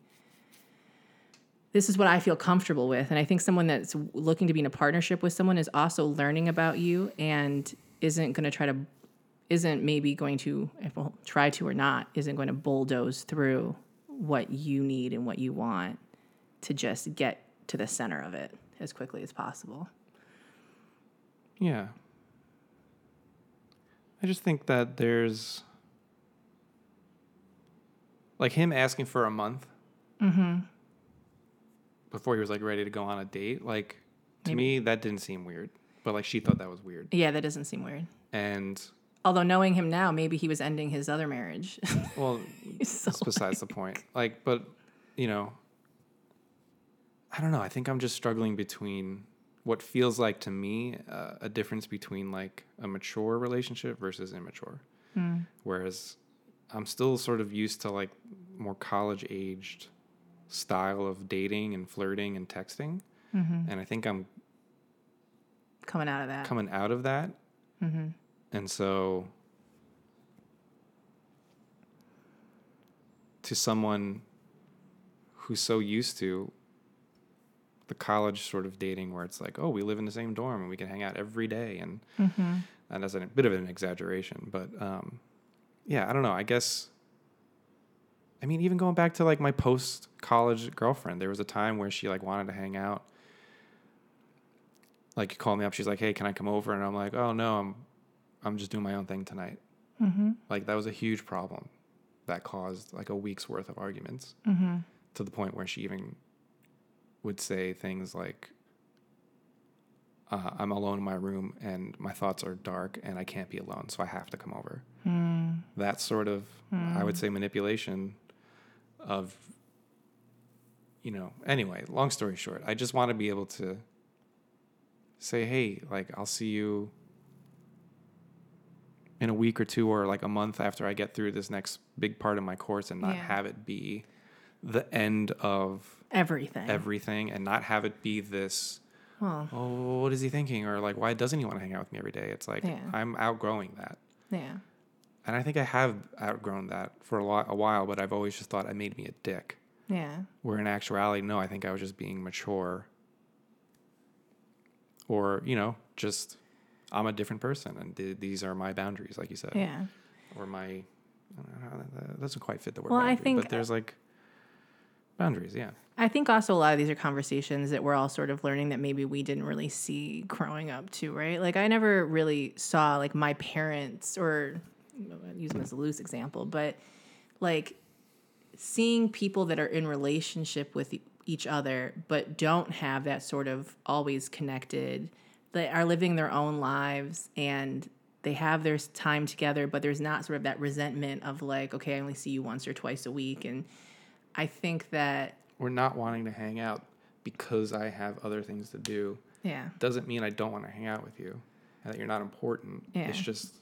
this is what I feel comfortable with. And I think someone that's looking to be in a partnership with someone is also learning about you and isn't going to try to isn't maybe going to, if we'll try to or not, isn't going to bulldoze through what you need and what you want to just get to the center of it as quickly as possible. Yeah. I just think that there's like him asking for a month mm-hmm. before he was like ready to go on a date. Like to Maybe. me, that didn't seem weird, but like she thought that was weird. Yeah, that doesn't seem weird. And Although knowing him now, maybe he was ending his other marriage. Well, so that's besides the point. Like, but you know, I don't know. I think I'm just struggling between what feels like to me uh, a difference between like a mature relationship versus immature. Mm. Whereas I'm still sort of used to like more college aged style of dating and flirting and texting. Mm-hmm. And I think I'm coming out of that. Coming out of that. Mm-hmm. And so to someone who's so used to the college sort of dating where it's like, oh, we live in the same dorm and we can hang out every day. And, mm-hmm. and that's a bit of an exaggeration. But um, yeah, I don't know. I guess, I mean, even going back to like my post college girlfriend, there was a time where she like wanted to hang out. Like, called me up. She's like, hey, can I come over? And I'm like, oh, no, I'm I'm just doing my own thing tonight. Mm-hmm. Like that was a huge problem that caused like a week's worth of arguments mm-hmm. to the point where she even would say things like, uh, I'm alone in my room and my thoughts are dark and I can't be alone, so I have to come over. Mm. That sort of, mm. I would mm. say, manipulation of, you know, anyway, long story short, I just want to be able to say, hey, like, I'll see you in a week or two or like a month after I get through this next big part of my course and not yeah. have it be the end of everything. Everything and not have it be this well, oh, what is he thinking? Or like, why doesn't he want to hang out with me every day? It's like yeah. I'm outgrowing that. Yeah. And I think I have outgrown that for a, lot, a while, but I've always just thought I made me a dick. Yeah. Where in actuality, no, I think I was just being mature. Or, you know, just I'm a different person, and th- these are my boundaries, like you said. Yeah. Or my, that doesn't quite fit the word. Well, boundary, I think, but there's like boundaries. Yeah. I think also a lot of these are conversations that we're all sort of learning that maybe we didn't really see growing up too, right? Like I never really saw like my parents or use them as a loose example, but like seeing people that are in relationship with each other but don't have that sort of always connected that are living their own lives and they have their time together, but there's not sort of that resentment of like, okay, I only see you once or twice a week. And I think that, we're not wanting to hang out because I have other things to do yeah. doesn't mean I don't want to hang out with you and that you're not important. Yeah. It's just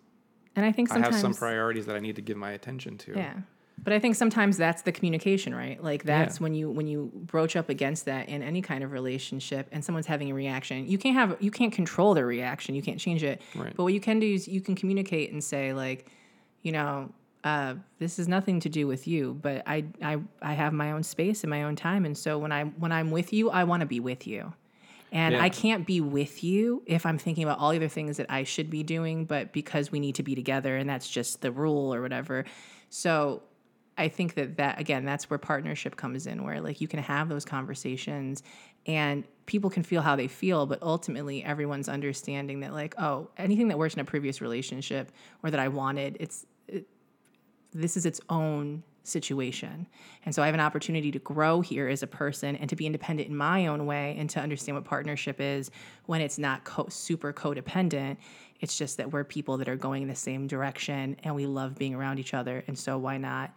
And I think I have some priorities that I need to give my attention to. Yeah. But I think sometimes that's the communication, right? Like that's Yeah. when you when you broach up against that in any kind of relationship and someone's having a reaction. You can't have you can't control their reaction. You can't change it. Right. But what you can do is you can communicate and say like, you know, uh, this is nothing to do with you, but I I I have my own space and my own time and so when I when I'm with you, I want to be with you. And Yeah. I can't be with you if I'm thinking about all the other things that I should be doing, but because we need to be together and that's just the rule or whatever. So I think that that again, that's where partnership comes in, where like you can have those conversations and people can feel how they feel, but ultimately everyone's understanding that like, oh, anything that worked in a previous relationship or that I wanted, it's it, this is its own situation. And so I have an opportunity to grow here as a person and to be independent in my own way and to understand what partnership is when it's not co- super codependent. It's just that we're people that are going in the same direction and we love being around each other. And so why not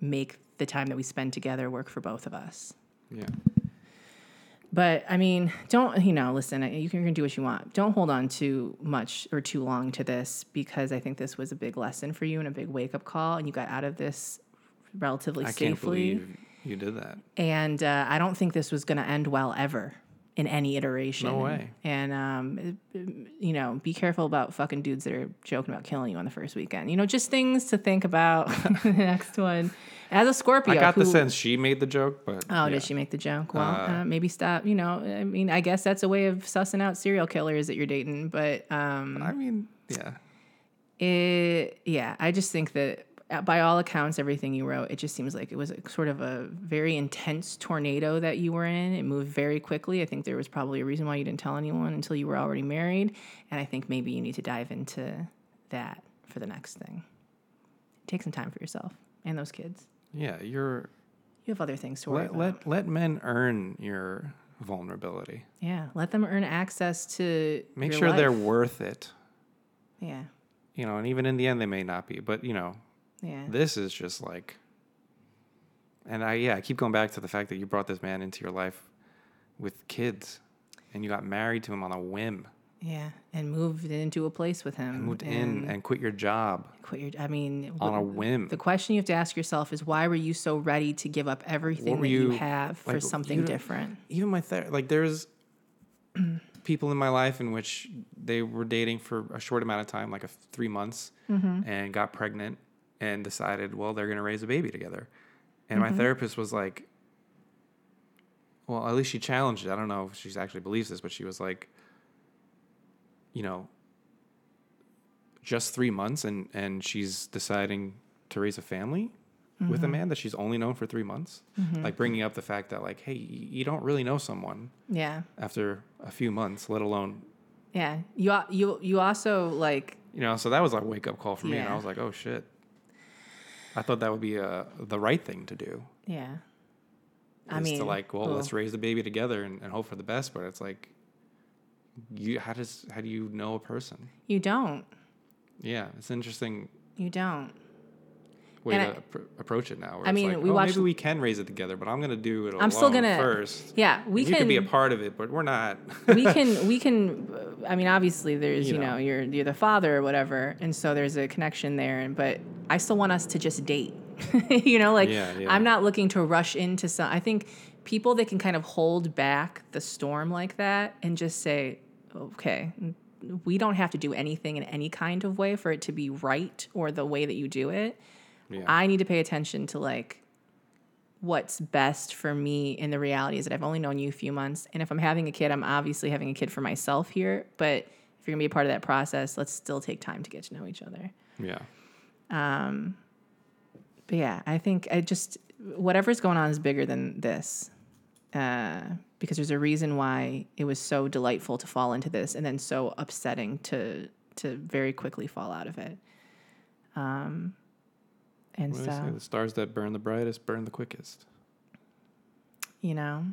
make the time that we spend together work for both of us? Yeah. But I mean, don't you know? Listen, uh, you can, you can do what you want. Don't hold on too much or too long to this because I think this was a big lesson for you and a big wake up call, and you got out of this relatively I safely. can't believe you did that. And uh, I don't think this was going to end well ever in any iteration. No way. And um, you know, be careful about fucking dudes that are joking about killing you on the first weekend. You know, just things to think about. the next one, as a Scorpio, I got the sense she made the joke, but Oh, yeah. did she make the joke? Well, uh, maybe stop. You know, I mean, I guess that's a way of sussing out serial killers that you're dating. But um, I mean, yeah. it, yeah, I just think that uh, Uh, by all accounts, everything you wrote, it just seems like it was a, sort of a very intense tornado that you were in. It moved very quickly. I think there was probably a reason why you didn't tell anyone until you were already married. And I think maybe you need to dive into that for the next thing. Take some time for yourself and those kids. Yeah, you're You have other things to worry let, about. let let men earn your vulnerability. Yeah, let them earn access to Make sure they're worth it. Yeah, You know, and even in the end they may not be, but you know, yeah, this is just like and I yeah, I keep going back to the fact that you brought this man into your life with kids and you got married to him on a whim. yeah, and moved into a place with him. Moved in and quit your job quit your. I mean, on a whim. the question you have to ask yourself is why were you so ready to give up everything that you, you- have for like, something don't- different? even my ther- like there's people in my life in which they were dating for a short amount of time like a f- three months mm-hmm. and got pregnant and decided well they're going to raise a baby together. And my mm-hmm. therapist was like well at least she challenged it. I don't know if she actually believes this but she was like you know just three months and and she's deciding to raise a family with a mm-hmm. man that she's only known for three months. Mm-hmm. Like bringing up the fact that like hey you don't really know someone Yeah, after a few months let alone yeah. You you you also like you know so that was like a wake up call for me and i was like oh shit i thought that would be uh, the right thing to do yeah. I mean, to like well let's raise the baby together and, and hope for the best but it's like you how does how do you know a person you don't. yeah it's interesting You don't. way And to I- appro- approach it now I mean, like, we oh, watched- maybe we can raise it together but i'm gonna do it I'm still gonna- first Yeah, we you can. be a part of it but we're not we can we can i mean obviously there's you, You know, know. you're you're the father or whatever and so there's a connection there and but i still want us to just date you know like Yeah, yeah. i'm not looking to rush into some i think people that can kind of hold back the storm like that and just say okay we don't have to do anything in any kind of way for it to be right or the way that you do it yeah. I need to pay attention to like what's best for me in the reality is that I've only known you a few months. And if I'm having a kid, I'm obviously having a kid for myself here. But if you're gonna be a part of that process, let's still take time to get to know each other. yeah But yeah, I think I just whatever's going on is bigger than this. Uh, because there's a reason why it was so delightful to fall into this and then so upsetting to to very quickly fall out of it. Um, and do say? so the stars that burn the brightest burn the quickest you know,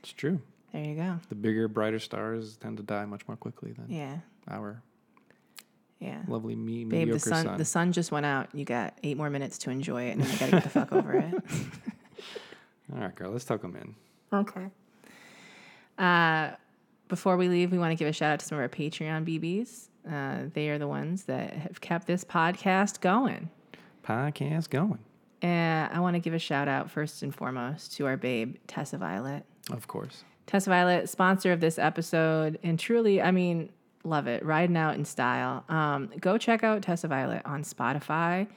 it's true there you go. the bigger brighter stars tend to die much more quickly than Yeah. our Yeah. Lovely me, Babe, mediocre the sun, sun. the sun just went out. You got eight more minutes to enjoy it, and then you gotta get the fuck over it. All right, girl, let's tuck them in. Okay. Uh, before we leave, we want to give a shout out to some of our Patreon BBs. Uh, they are the ones that have kept this podcast going. Podcast going. And I want to give a shout out first and foremost to our babe, Tessa Violet. Of course. Tessa Violet, sponsor of this episode. And truly, I mean, love it. Riding out in style. Um, go check out Tessa Violet on Spotify,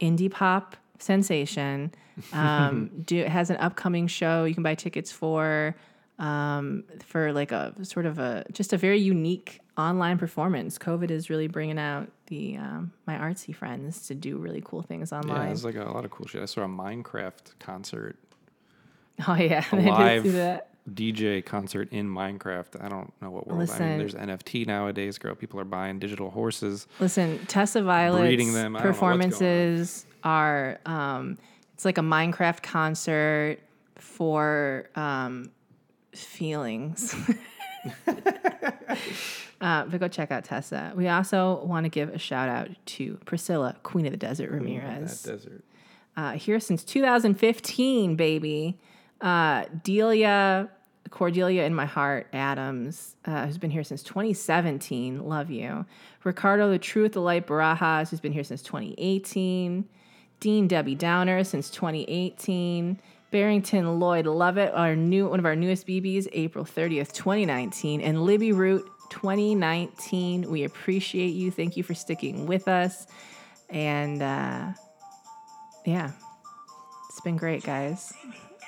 indie pop sensation. Um, do has an upcoming show you can buy tickets for um, for like a sort of a just a very unique online performance. COVID is really bringing out the um, my artsy friends to do really cool things online. Yeah, there's like a lot of cool shit. I saw a Minecraft concert, oh yeah, a I did live see that. DJ concert in Minecraft. I don't know what world. I Listen. mean, there's NFT nowadays, girl. People are buying digital horses. Listen, Tessa Violet's Breeding them. I don't know what's going on. performances are um, it's like a Minecraft concert for um, feelings. uh, but go check out Tessa. We also want to give a shout out to Priscilla, Queen of the Desert Ramirez. That desert. Uh, here since 2015, baby. Uh, Delia, Cordelia in my heart, Adams, uh, who's been here since 2017. Love you. Ricardo, the Truth, the Light Barajas, who's been here since 2018. Dean Debbie Downer since 2018. Barrington Lloyd Lovett, our new one of our newest BBs, April 30th, 2019, and Libby Root 2019. We appreciate you. Thank you for sticking with us. And uh, yeah, it's been great, guys.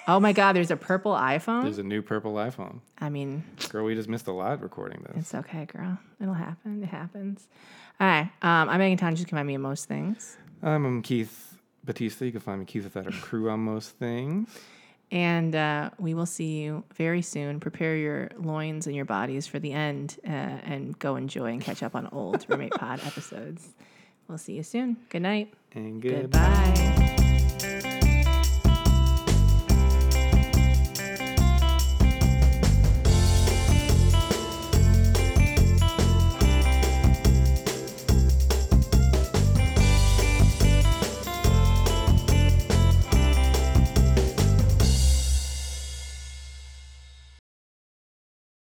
Oh my God, there's a purple iPhone. There's a new purple iPhone. I mean, Girl, we just missed a lot recording this. it's okay, girl. It'll happen. It happens. All right. Um, I'm Meghan Tonjes. You can find me in most things. I'm um, Keith Batista. You can find me Keith without a crew on most things. And uh, we will see you very soon. Prepare your loins and your bodies for the end uh, and go enjoy and catch up on old Roommate Pod episodes. We'll see you soon. Good night. And goodbye. Goodbye.